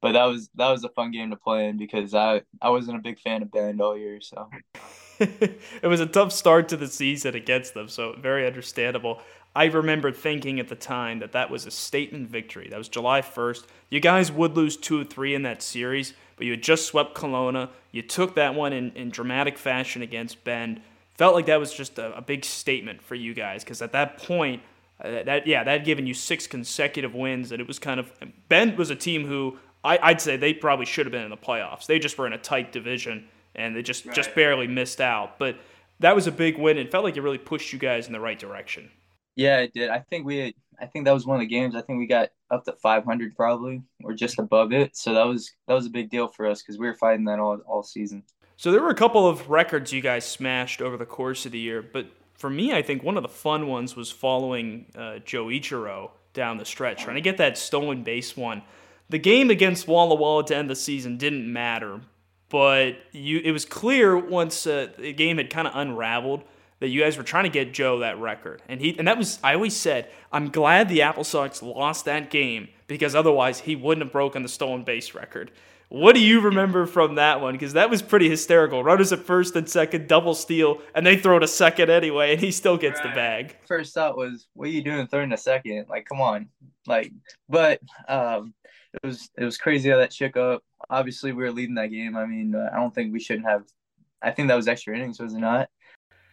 But that was that was a fun game to play in because I I wasn't a big fan of Bend all year. So it was a tough start to the season against them. So very understandable. I remember thinking at the time that that was a statement victory. That was July 1st. You guys would lose 2 or 3 in that series, but you had just swept Kelowna. You took that one in, in dramatic fashion against Bend. Felt like that was just a, a big statement for you guys because at that point, Uh, that yeah, that had given you six consecutive wins, and it was kind of Bend was a team who I, would say they probably should have been in the playoffs. They just were in a tight division and they just right. just barely missed out. But that was a big win. It felt like it really pushed you guys in the right direction. Yeah, it did. I think we I think that was one of the games. I think we got up to 500 probably or just above it. So that was that was a big deal for us because we were fighting that all all season. So there were a couple of records you guys smashed over the course of the year, but for me, I think one of the fun ones was following uh, Joe Ichiro down the stretch, trying to get that stolen base one. The game against Walla Walla to end the season didn't matter, but you it was clear once uh, the game had kind of unraveled that you guys were trying to get Joe that record. And he and that was I always said, I'm glad the Apple Sox lost that game because otherwise he wouldn't have broken the stolen base record. What do you remember from that one? Because that was pretty hysterical. Runners at first and second, double steal, and they throw it a second anyway, and he still gets right. the bag. First thought was, what are you doing throwing a second? Like, come on. Like, but um, it was it was crazy how that shook up. Obviously, we were leading that game. I mean, uh, I don't think we shouldn't have. I think that was extra innings, was it not?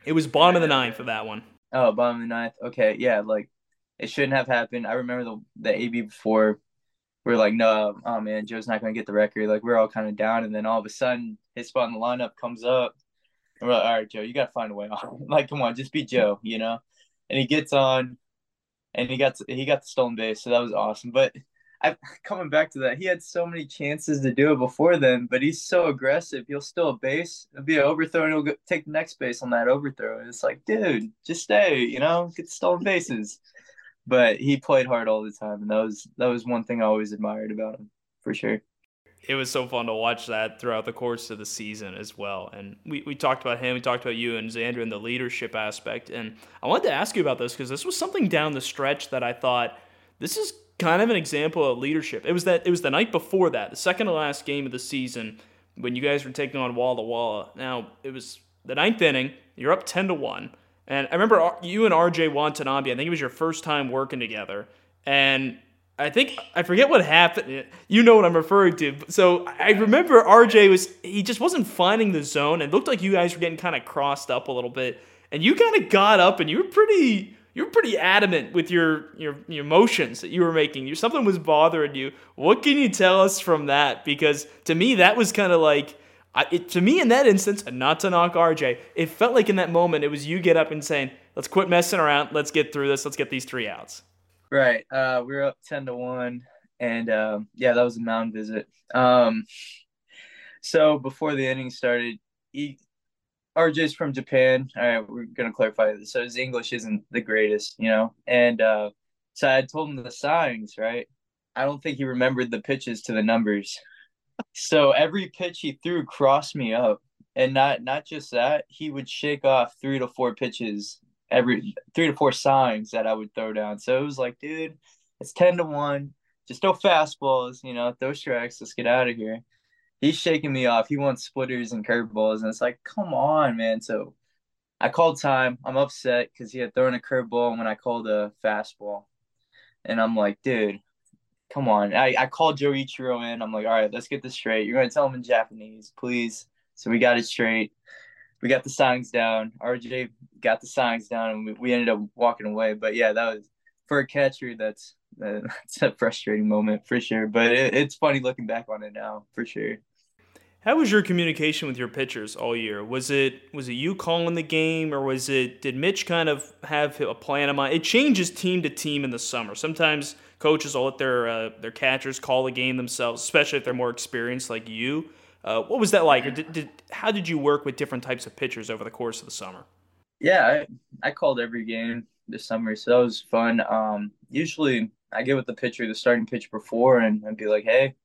It was bottom of the ninth for that one. Oh, bottom of the ninth. Okay, yeah, like it shouldn't have happened. I remember the the AB before we are like, no, oh man, Joe's not gonna get the record. Like we're all kind of down, and then all of a sudden his spot in the lineup comes up, and we're like, all right, Joe, you gotta find a way on. like, come on, just be Joe, you know. And he gets on, and he got he got the stolen base, so that was awesome. But I coming back to that, he had so many chances to do it before then, but he's so aggressive. He'll still a base, it'll be an overthrow, and he'll go, take the next base on that overthrow. And it's like, dude, just stay, you know, get stolen bases but he played hard all the time, and that was that was one thing I always admired about him for sure. It was so fun to watch that throughout the course of the season as well. And we, we talked about him, we talked about you and Xander and the leadership aspect. And I wanted to ask you about this because this was something down the stretch that I thought this is kind of an example of leadership. It was that it was the night before that, the second to last game of the season, when you guys were taking on Walla Walla. Now it was the ninth inning. You're up ten to one. And I remember you and RJ Watanabe, I think it was your first time working together. And I think I forget what happened. You know what I'm referring to. So I remember RJ was he just wasn't finding the zone. It looked like you guys were getting kind of crossed up a little bit. And you kind of got up and you were pretty you were pretty adamant with your your your motions that you were making. You something was bothering you. What can you tell us from that? Because to me that was kind of like I, it, to me, in that instance, and not to knock RJ, it felt like in that moment it was you get up and saying, "Let's quit messing around. Let's get through this. Let's get these three outs." Right. Uh, we were up ten to one, and um, yeah, that was a mound visit. Um, so before the inning started, RJ's from Japan. All right, we're gonna clarify this. So his English isn't the greatest, you know, and uh, so I told him the signs. Right. I don't think he remembered the pitches to the numbers so every pitch he threw crossed me up, and not not just that, he would shake off three to four pitches every three to four signs that I would throw down. So it was like, dude, it's ten to one. Just throw fastballs, you know, throw strikes. Let's get out of here. He's shaking me off. He wants splitters and curveballs, and it's like, come on, man. So I called time. I'm upset because he had thrown a curveball when I called a fastball, and I'm like, dude, come on. I, I called Joe Ichiro in. I'm like, all right, let's get this straight. You're going to tell him in Japanese, please. So we got it straight. We got the signs down. RJ got the signs down, and we, we ended up walking away. But yeah, that was for a catcher. That's that's a frustrating moment for sure. But it, it's funny looking back on it now, for sure. How was your communication with your pitchers all year? Was it was it you calling the game, or was it did Mitch kind of have a plan in mind? It changes team to team in the summer. Sometimes coaches will let their uh, their catchers call the game themselves, especially if they're more experienced like you. Uh, what was that like? Did, did, how did you work with different types of pitchers over the course of the summer? Yeah, I, I called every game this summer, so that was fun. Um, usually, I get with the pitcher the starting pitcher before and, and be like, "Hey,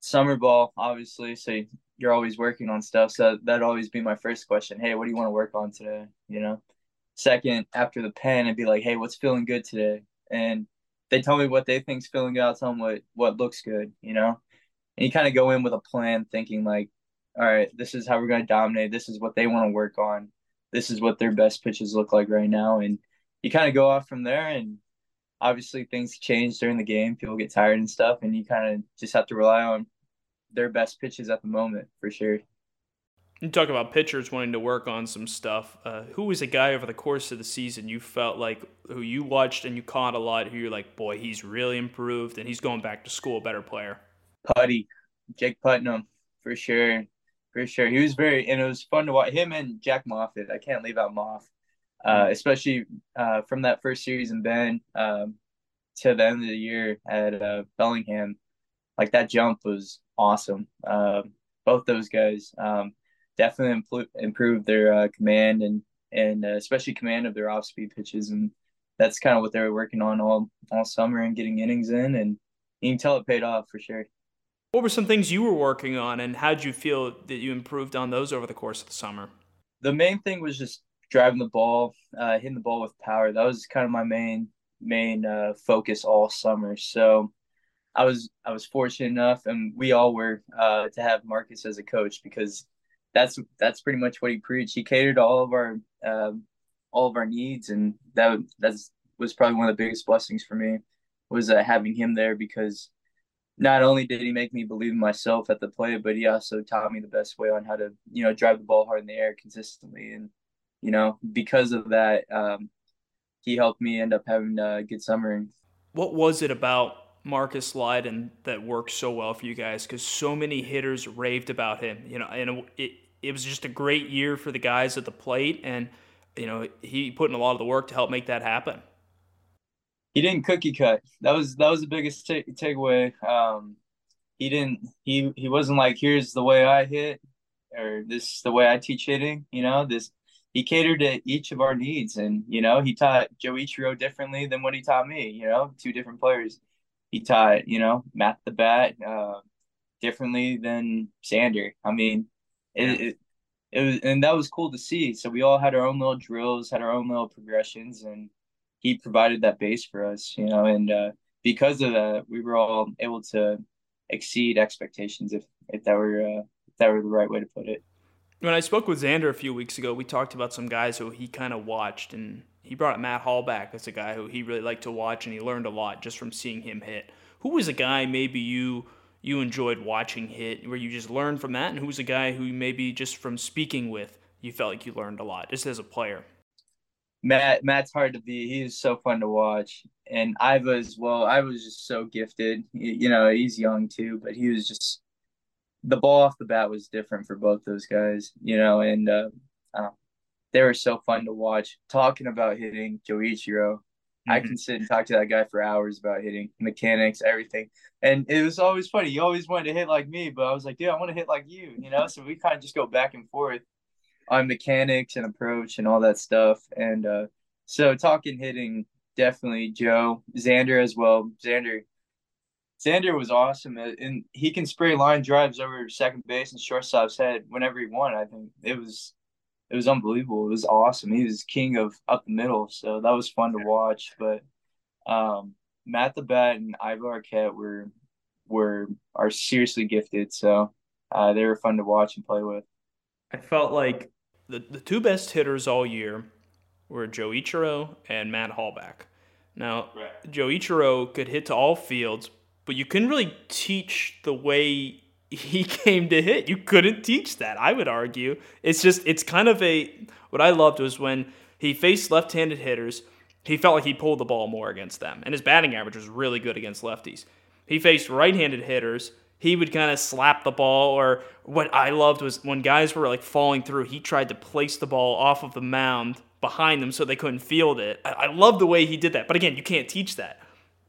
summer ball, obviously, so you're always working on stuff. So that'd always be my first question. Hey, what do you want to work on today? You know. Second, after the pen, it'd be like, hey, what's feeling good today? And they tell me what they think's feeling good. I'll tell them what what looks good, you know. And you kind of go in with a plan, thinking like, all right, this is how we're going to dominate. This is what they want to work on. This is what their best pitches look like right now, and you kind of go off from there. And obviously, things change during the game. People get tired and stuff, and you kind of just have to rely on their best pitches at the moment for sure. You talk about pitchers wanting to work on some stuff. Uh, who was a guy over the course of the season you felt like who you watched and you caught a lot? Who you're like, boy, he's really improved and he's going back to school, a better player. Putty, Jake Putnam, for sure, for sure. He was very and it was fun to watch him and Jack Moffitt. I can't leave out Moff, uh, mm-hmm. especially uh, from that first series in Bend um, to the end of the year at uh, Bellingham. Like that jump was awesome. Um, both those guys. Um, definitely impl- improve their uh, command and and uh, especially command of their off speed pitches, and that's kind of what they were working on all all summer and getting innings in, and you can tell it paid off for sure. What were some things you were working on, and how did you feel that you improved on those over the course of the summer? The main thing was just driving the ball, uh, hitting the ball with power. That was kind of my main main uh, focus all summer. So I was I was fortunate enough, and we all were, uh, to have Marcus as a coach because that's that's pretty much what he preached. He catered to all of our um, all of our needs, and that that's was probably one of the biggest blessings for me was uh, having him there because not only did he make me believe in myself at the plate, but he also taught me the best way on how to you know drive the ball hard in the air consistently, and you know because of that, um, he helped me end up having a good summer. What was it about Marcus Lydon that worked so well for you guys because so many hitters raved about him. You know, and it it was just a great year for the guys at the plate, and you know he put in a lot of the work to help make that happen. He didn't cookie cut. That was that was the biggest t- takeaway. Um, he didn't. He he wasn't like here's the way I hit, or this is the way I teach hitting. You know this. He catered to each of our needs, and you know he taught Joe Ichiro differently than what he taught me. You know, two different players he taught, you know, Matt the Bat uh, differently than Xander. I mean, it, it, it was, and that was cool to see. So we all had our own little drills, had our own little progressions, and he provided that base for us, you know, and uh, because of that, we were all able to exceed expectations, if if that were uh, if that were the right way to put it. When I spoke with Xander a few weeks ago, we talked about some guys who he kind of watched and he brought up Matt Hallback as a guy who he really liked to watch, and he learned a lot just from seeing him hit. Who was a guy maybe you you enjoyed watching hit, where you just learned from that, and who was a guy who maybe just from speaking with you felt like you learned a lot just as a player? Matt Matt's hard to beat. He's so fun to watch, and Iva as well. I was just so gifted. You know, he's young too, but he was just the ball off the bat was different for both those guys. You know, and uh, they were so fun to watch. Talking about hitting Joichiro, mm-hmm. I can sit and talk to that guy for hours about hitting mechanics, everything. And it was always funny. He always wanted to hit like me, but I was like, dude, I want to hit like you, you know? So we kind of just go back and forth on mechanics and approach and all that stuff. And uh, so talking hitting, definitely Joe, Xander as well. Xander, Xander was awesome, and he can spray line drives over second base and shortstop's head whenever he wanted. I think it was it was unbelievable. It was awesome. He was king of up the middle, so that was fun to watch. But um, Matt the Bat and Ivo Arquette were were are seriously gifted, so uh, they were fun to watch and play with. I felt like the the two best hitters all year were Joe Ichiro and Matt Hallback. Now, right. Joe Ichiro could hit to all fields, but you couldn't really teach the way he came to hit. You couldn't teach that, I would argue. It's just, it's kind of a, what I loved was when he faced left handed hitters, he felt like he pulled the ball more against them. And his batting average was really good against lefties. He faced right handed hitters, he would kind of slap the ball. Or what I loved was when guys were like falling through, he tried to place the ball off of the mound behind them so they couldn't field it. I, I love the way he did that. But again, you can't teach that.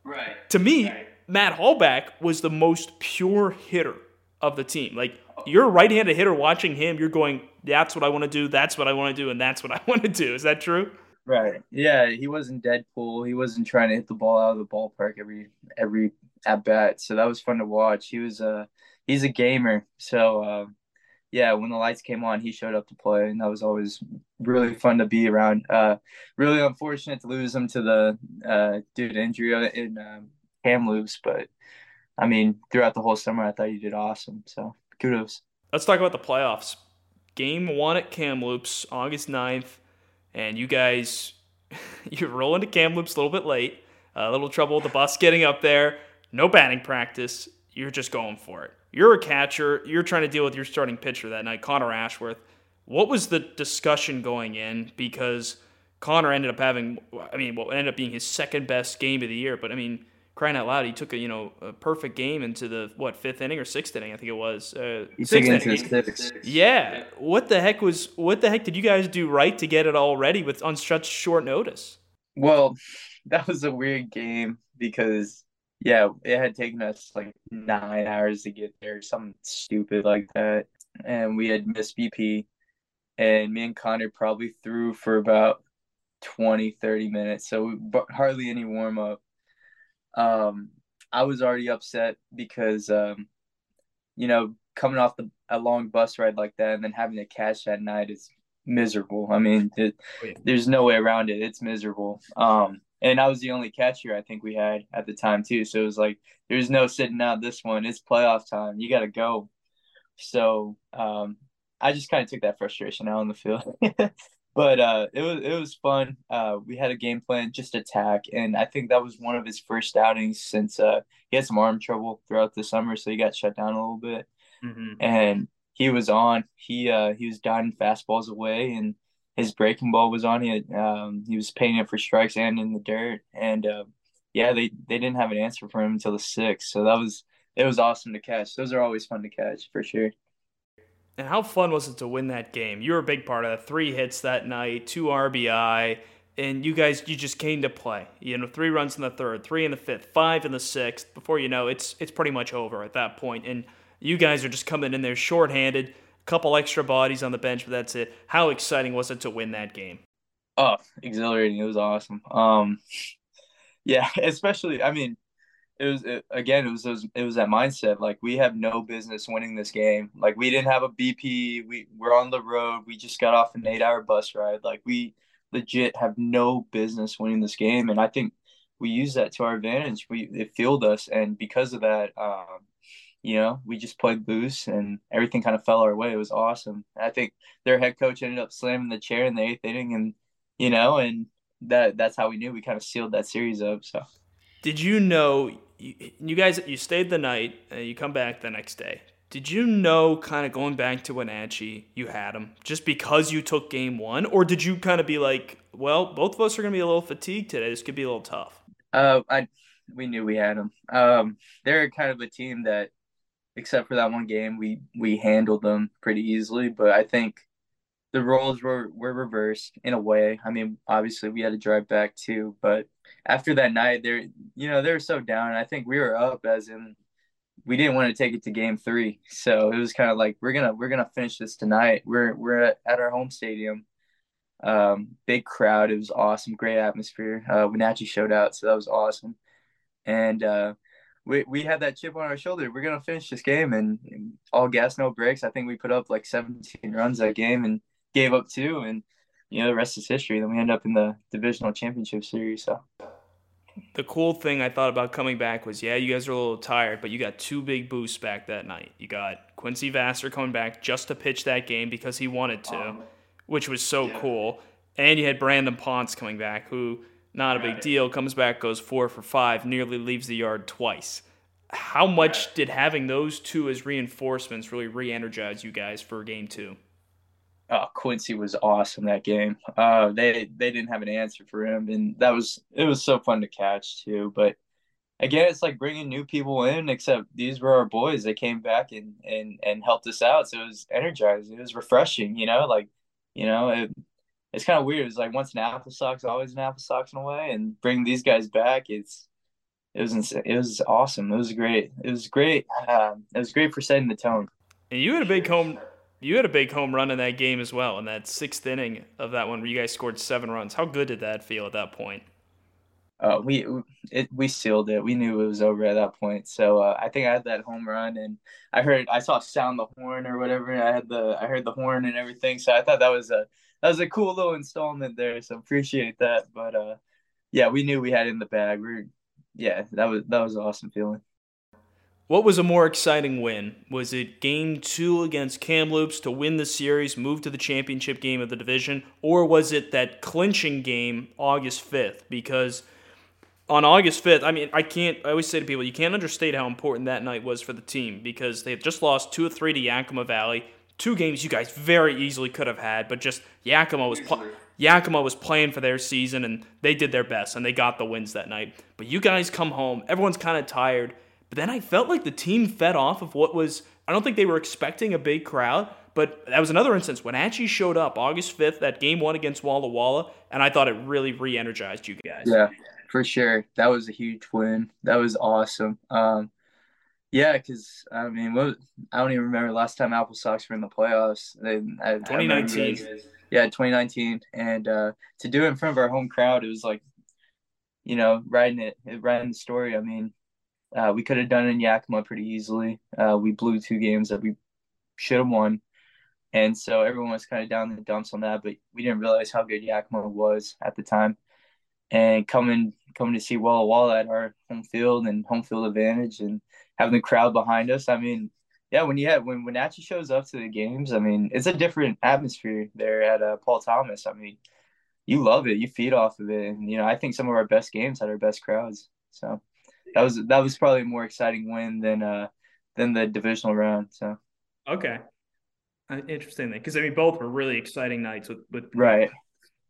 Right. To me, right. Matt Hallback was the most pure hitter of the team. Like you're a right-handed hitter watching him, you're going, that's what I want to do, that's what I want to do, and that's what I want to do. Is that true? Right. Yeah, he wasn't dead pull. He wasn't trying to hit the ball out of the ballpark every every at bat. So that was fun to watch. He was a he's a gamer. So uh, yeah, when the lights came on, he showed up to play, and that was always really fun to be around. Uh, really unfortunate to lose him to the uh, due to injury in um, Kamloops, but I mean, throughout the whole summer, I thought you did awesome. So kudos. Let's talk about the playoffs. Game one at Kamloops, August 9th, and you guys, you're roll into Kamloops a little bit late. A little trouble with the bus getting up there. No batting practice. You're just going for it. You're a catcher. You're trying to deal with your starting pitcher that night, Connor Ashworth. What was the discussion going in? Because Connor ended up having, I mean, what ended up being his second best game of the year. But I mean, crying out loud, he took a you know a perfect game into the what fifth inning or sixth inning, I think it was. Uh, he took into six. Yeah, what the heck was what the heck did you guys do right to get it all ready with on such short notice? Well, that was a weird game because yeah, it had taken us like nine hours to get there, something stupid like that. And we had missed BP. And me and Connor probably threw for about 20, 30 minutes. So hardly any warm up. Um, I was already upset because, um, you know, coming off the a long bus ride like that and then having to catch that night is miserable. I mean, it, oh, there's no way around it. It's miserable. Um, and I was the only catcher I think we had at the time too. So it was like there's no sitting out this one. It's playoff time. You got to go. So um, I just kind of took that frustration out on the field. but uh, it was it was fun. Uh, we had a game plan, just attack, and I think that was one of his first outings since uh, he had some arm trouble throughout the summer, so he got shut down a little bit. Mm-hmm. And he was on. He uh, he was diving fastballs away, and his breaking ball was on. He had, um, he was paying it for strikes and in the dirt, and uh, yeah, they they didn't have an answer for him until the sixth. So that was it was awesome to catch. Those are always fun to catch for sure. And how fun was it to win that game? You were a big part of that. Three hits that night, two RBI, and you guys you just came to play. You know, three runs in the third, three in the fifth, five in the sixth. Before you know, it's it's pretty much over at that point. and you guys are just coming in there shorthanded a couple extra bodies on the bench, but that's it. How exciting was it to win that game? Oh, exhilarating! It was awesome. Um, yeah, especially I mean, it was it, again it was, was it was that mindset like we have no business winning this game. Like we didn't have a BP. We we're on the road. We just got off an eight hour bus ride. Like we legit have no business winning this game, and I think we use that to our advantage. We it fueled us, and because of that, um, you know, we just played loose and everything kind of fell our way. It was awesome. I think their head coach ended up slamming the chair in the eighth inning, and you know, and that that's how we knew we kind of sealed that series up. So, did you know you, you guys you stayed the night and you come back the next day? Did you know, kind of going back to Wenatchee, you had them just because you took game one, or did you kind of be like, well, both of us are going to be a little fatigued today. This could be a little tough. Uh, I we knew we had them. Um, they're kind of a team that except for that one game, we we handled them pretty easily. But I think the roles were were reversed in a way. I mean, obviously we had to drive back too, but after that night, they're you know they were so down. I think we were up as in we didn't want to take it to game three, so it was kind of like we're gonna we're gonna finish this tonight. We're we're at, our home stadium. Um, big crowd. It was awesome. Great atmosphere. Uh, Wenatchee showed out, so that was awesome. And uh, we we had that chip on our shoulder. We're gonna finish this game, and, and, all gas, no brakes. I think we put up like 17 runs that game and gave up two, and you know the rest is history. Then we end up in the divisional championship series. So. The cool thing I thought about coming back was, yeah, you guys are a little tired, but you got two big boosts back that night. You got Quincy Vassar coming back just to pitch that game because he wanted to, um, which was so yeah. cool. And you had Brandon Ponce coming back, who not a big deal. Comes back, goes four for five, nearly leaves the yard twice. How much did having those two as reinforcements really re energize you guys for game two? Oh, Quincy was awesome that game. Uh, they they didn't have an answer for him, and that was it was so fun to catch too. But again, it's like bringing new people in. Except these were our boys. They came back and and and helped us out. So it was energizing. It was refreshing. You know, like you know, it, it's kind of weird. It's like once an Apple Sox, always an Apple Sox in a way, and bring these guys back. It's it was insane. it was awesome. It was great. It was great. Uh, it was great for setting the tone. And you had a big home. You had a big home run in that game as well. In that sixth inning of that one, where you guys scored seven runs. How good did that feel at that point? Uh, we it we sealed it. We knew it was over at that point. So uh, I think I had that home run, and I heard I saw sound the horn or whatever. I had the I heard the horn and everything. So I thought that was a that was a cool little installment there. So appreciate that. But uh, yeah, we knew we had it in the bag. We are yeah, that was that was an awesome feeling. What was a more exciting win? Was it game two against Kamloops to win the series, move to the championship game of the division, or was it that clinching game August 5th? Because on August 5th, I mean, I can't, I always say to people, you can't understate how important that night was for the team because they had just lost 2 or 3 to Yakima Valley. Two games you guys very easily could have had, but just Yakima was pl- Yakima was playing for their season and they did their best and they got the wins that night. But you guys come home, everyone's kind of tired. But then I felt like the team fed off of what was, I don't think they were expecting a big crowd, but that was another instance. Wenatchee showed up August 5th, that game one against Walla Walla, and I thought it really re energized you guys. Yeah, for sure. That was a huge win. That was awesome. Um, yeah, because I mean, what, I don't even remember last time Apple Sox were in the playoffs. They, I, 2019. I yeah, 2019, and uh, to do it in front of our home crowd, it was like, you know, writing it, writing the story. I mean, uh, we could have done it in Yakima pretty easily. Uh, we blew two games that we should have won, and so everyone was kind of down in the dumps on that. But we didn't realize how good Yakima was at the time, and coming coming to see Walla Walla at our home field and home field advantage, and having the crowd behind us. I mean, yeah, when you have when Wenatchee shows up to the games, I mean, it's a different atmosphere there at uh, Paul Thomas. I mean, you love it, you feed off of it, and you know, I think some of our best games had our best crowds. So that was that was probably a more exciting win than uh than the divisional round. So okay, uh, interesting because I mean both were really exciting nights with with right.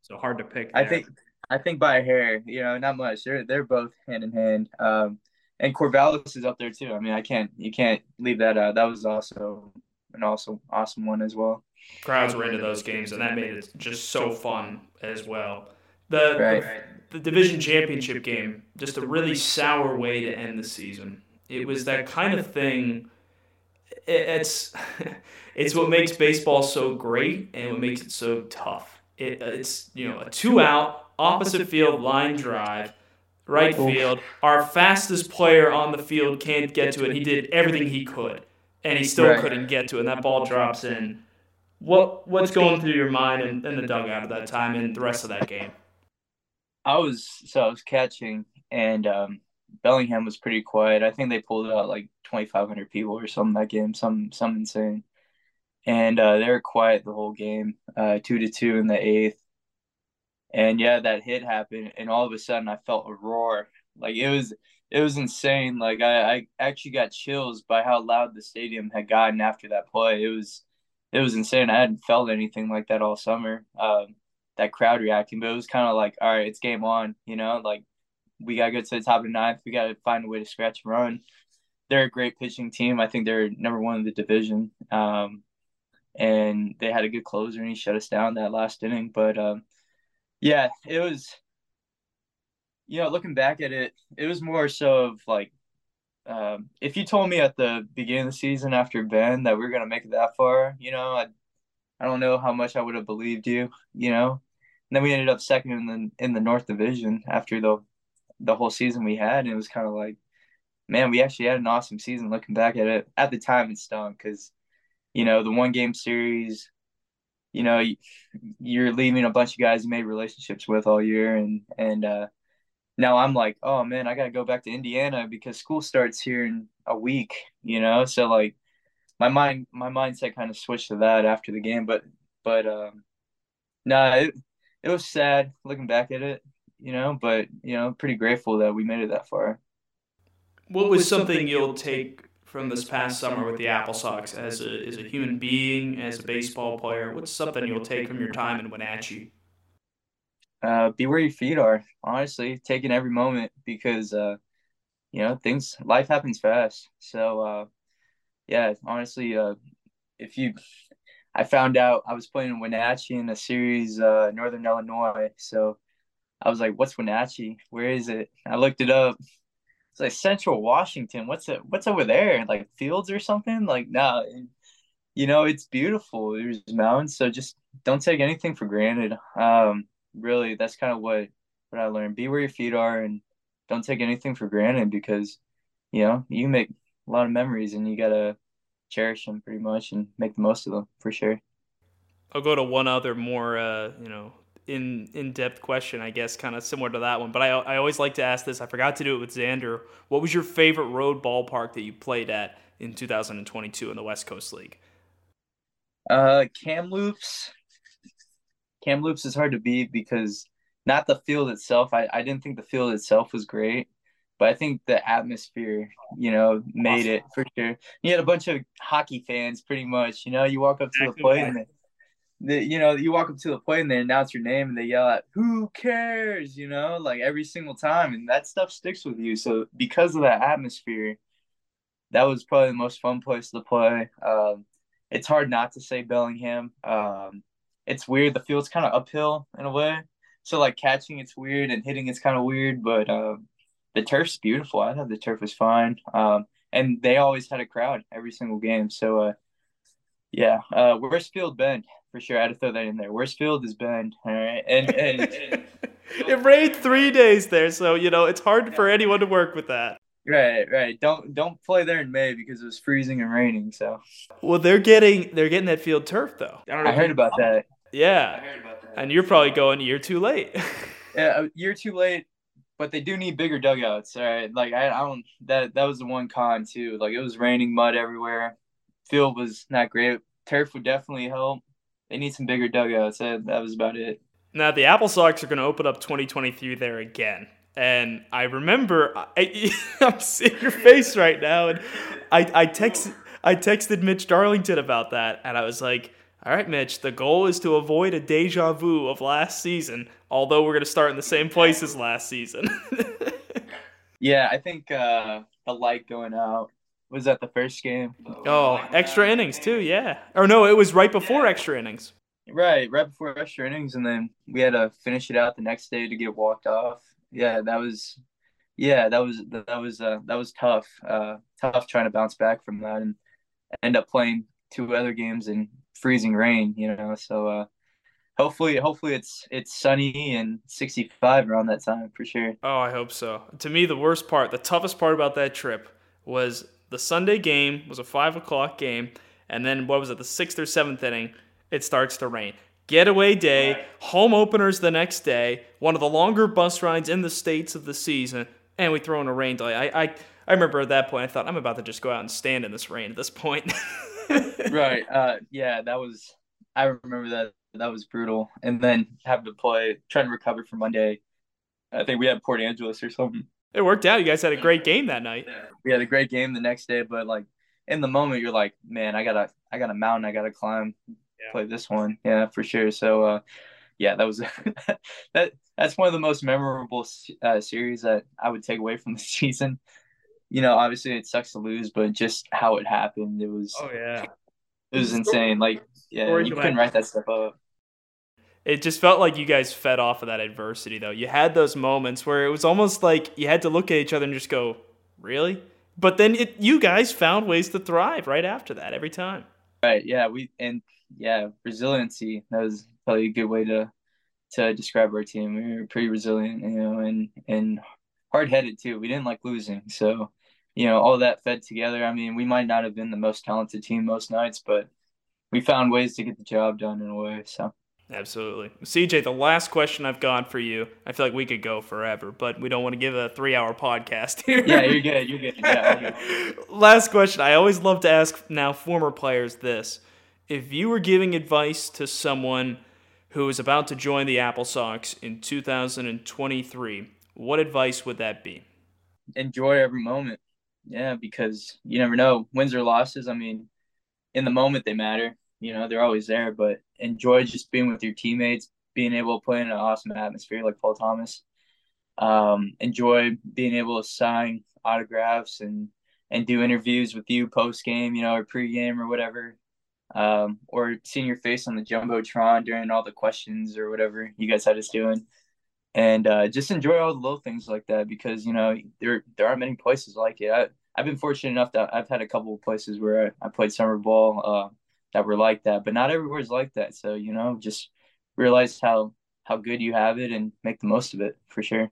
So hard to pick. There. I think I think by a hair, you know, not much. They're they're both hand in hand. Um, and Corvallis is up there too. I mean, I can't you can't leave that out. That was also an awesome awesome one as well. Crowds were into those games, and that made it just so fun as well. The, right. the, the division championship game, just a really sour way to end the season. It was that kind of thing. It's it's what makes baseball so great and what makes it so tough. It, it's you know a two out opposite field line drive right field. Our fastest player on the field can't get to it. He did everything he could, and he still right. couldn't get to it. And that ball drops in. What what's going through your mind in, in the dugout at that time and the rest of that game? I was so I was catching, and um, Bellingham was pretty quiet. I think they pulled out like twenty five hundred people or something that game, some some insane. And uh, they were quiet the whole game, uh, two to two in the eighth and yeah, that hit happened, and all of a sudden I felt a roar. Like it was, it was insane. Like I, I actually got chills by how loud the stadium had gotten after that play. It was, it was insane. I hadn't felt anything like that all summer. Um, that crowd reacting, but it was kind of like, all right, it's game on. You know, like we gotta go to the top of the ninth. We gotta find a way to scratch and run. They're a great pitching team. I think they're number one in the division. Um, and they had a good closer, and he shut us down that last inning. But um, yeah, it was. You know, looking back at it, it was more so of like, um, if you told me at the beginning of the season after Bend that we are gonna make it that far, you know, I, I don't know how much I would have believed you. You know, and then we ended up second in the in the North Division after the the whole season we had, and it was kind of like, man, we actually had an awesome season. Looking back at it, at the time it stung because, you know, the one game series you know you're leaving a bunch of guys you made relationships with all year. And and uh, now i'm like oh man i gotta go back to indiana because school starts here in a week you know? So like my mind my mindset kind of switched to that after the game. But but um no nah, it was sad looking back at it you know but you know pretty grateful that we made it that far what was something you'll take from this past summer with the Apple Sox as a, as a human being, as a baseball player? What's something you'll take from your time in Wenatchee? Uh, be where your feet are. Honestly, taking every moment because uh, you know things. Life happens fast. So uh, yeah, honestly, uh, if you, I found out I was playing in Wenatchee in a series, uh, Northern Illinois. So I was like, "What's Wenatchee? Where is it?" I looked it up it's like Central Washington. What's it? What's over there? Like fields or something? Like no, nah, you know it's beautiful. There's mountains, so just don't take anything for granted. Um, really, that's kind of what what I learned. Be where your feet are, and don't take anything for granted because you know you make a lot of memories, and you gotta cherish them pretty much and make the most of them for sure. I'll go to one other more, uh, you know, in in depth question, I guess, kind of similar to that one. But I I always like to ask this. I forgot to do it with Xander. What was your favorite road ballpark that you played at in 2022 in the West Coast League? Uh, Kamloops. Kamloops is hard to beat because not the field itself. I, I didn't think the field itself was great, but I think the atmosphere, you know, made it for sure. You had a bunch of hockey fans, pretty much. You know, you walk up to the plate and the, you know, you walk up to the plate and they announce your name and they yell out, "Who cares?" You know, like every single time, and that stuff sticks with you. So because of that atmosphere, that was probably the most fun place to play. Um, it's hard not to say Bellingham. Um, it's weird. The field's kind of uphill in a way, so like catching it's weird and hitting it's kind of weird. But um, the turf's beautiful. I thought the turf was fine. Um, and they always had a crowd every single game. So uh, yeah, uh, worst field Bend for sure. I had to throw that in there. Worst field is Bend. All right, and, and it rained three days there, so you know it's hard for anyone to work with that. Right, right. Don't don't play there in May because it was freezing and raining. So. Well, they're getting they're getting that field turf though. I, I heard about that. Yeah. I heard about that. And you're probably going a year too late. yeah, a year too late. But they do need bigger dugouts. All right, like I, I don't that that was the one con too. Like it was raining, mud everywhere. Field was not great. Turf would definitely help. They need some bigger dugouts. That, that was about it. Now the Apple Sox are going to open up 2023 there again. And I remember, I, am seeing your face right now, and I, I text I texted Mitch Darlington about that, and I was like, "All right, Mitch, the goal is to avoid a deja vu of last season. Although we're going to start in the same place as last season." yeah, I think uh, the light going out was that the first game. Oh, extra innings too, yeah. Or no, it was right before extra innings. Right, right before extra innings, and then we had to finish it out the next day to get walked off yeah, that was yeah, that was that was uh, that was tough. Uh, tough trying to bounce back from that and end up playing two other games in freezing rain. You know, so uh, hopefully hopefully it's it's sunny and 65 around that time for sure. Oh, I hope so. To me, the worst part, the toughest part about that trip was the Sunday game was a five o'clock game, and then what was it, the sixth or seventh inning? It starts to rain getaway day, home openers the next day, one of the longer bus rides in the states of the season, and we throw in a rain delay. I, I, I remember at that point, I thought I'm about to just go out and stand in this rain at this point. right. Uh, yeah, that was. I remember that. That was brutal. And then having to play, trying to recover from Monday. I think we had Port Angeles or something. It worked out. You guys had a great game that night. We had a great game the next day, but like in the moment, you're like, man, I gotta, I got a mountain I gotta climb yeah. play this one. Yeah, for sure. So, uh, yeah, that was that. That's one of the most memorable uh, series that I would take away from the season. You know, obviously it sucks to lose, but just how it happened, it was. Oh yeah. It was insane. Like, yeah, you couldn't write that stuff up. It just felt like you guys fed off of that adversity, though. You had those moments where it was almost like you had to look at each other and just go, "Really?" But then it, you guys found ways to thrive right after that every time. Right. Yeah. We and yeah, resiliency. That was probably a good way to to describe our team. We were pretty resilient, you know, and and hard headed too. We didn't like losing, so you know all that fed together. I mean, we might not have been the most talented team most nights, but we found ways to get the job done in a way. So. Absolutely. CJ, the last question I've got for you, I feel like we could go forever, but we don't want to give a three hour podcast here. Yeah, you're good. You're good. Yeah, last question. I always love to ask now former players this if you were giving advice to someone who is about to join the Apple Sox in 2023, what advice would that be? Enjoy every moment. Yeah, because you never know wins or losses. I mean, in the moment they matter. You know, they're always there, but enjoy just being with your teammates, being able to play in an awesome atmosphere like Paul Thomas. Um, enjoy being able to sign autographs and and do interviews with you post game, you know, or pre game or whatever um, or seeing your face on the jumbotron during all the questions or whatever you guys had us doing, and uh, just enjoy all the little things like that because you know there there aren't many places like it. I've been fortunate enough that I've had a couple of places where I, I played summer ball uh, that were like that, but not everywhere's like that. So you know, just realize how how good you have it and make the most of it for sure.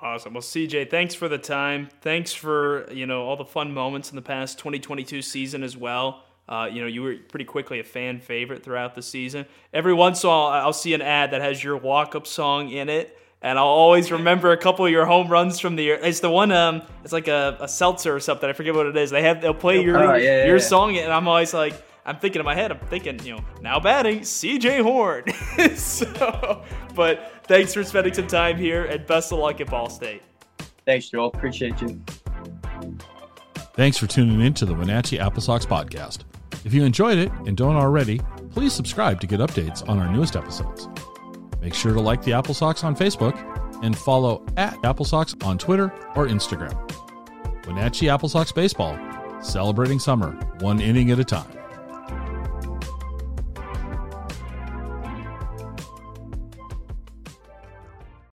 Awesome. Well, CJ, thanks for the time. Thanks for you know all the fun moments in the past 2022 season as well. Uh, you know, you were pretty quickly a fan favorite throughout the season. Every once in a while, I'll see an ad that has your walk-up song in it, and I'll always remember a couple of your home runs from the year. It's the one, um, it's like a, a seltzer or something. I forget what it is. They have they'll play your oh, yeah, your yeah. song, and I'm always like, I'm thinking in my head, I'm thinking, you know, now batting, CJ Horn. so, but Thanks for spending some time here, and best of luck at Ball State. Thanks, Joel. Appreciate you. Thanks for tuning in to the Wenatchee Apple Sox podcast. If you enjoyed it and don't already, please subscribe to get updates on our newest episodes. Make sure to like the Apple Sox on Facebook and follow at Apple Sox on Twitter or Instagram. Wenatchee Apple Sox Baseball, celebrating summer one inning at a time.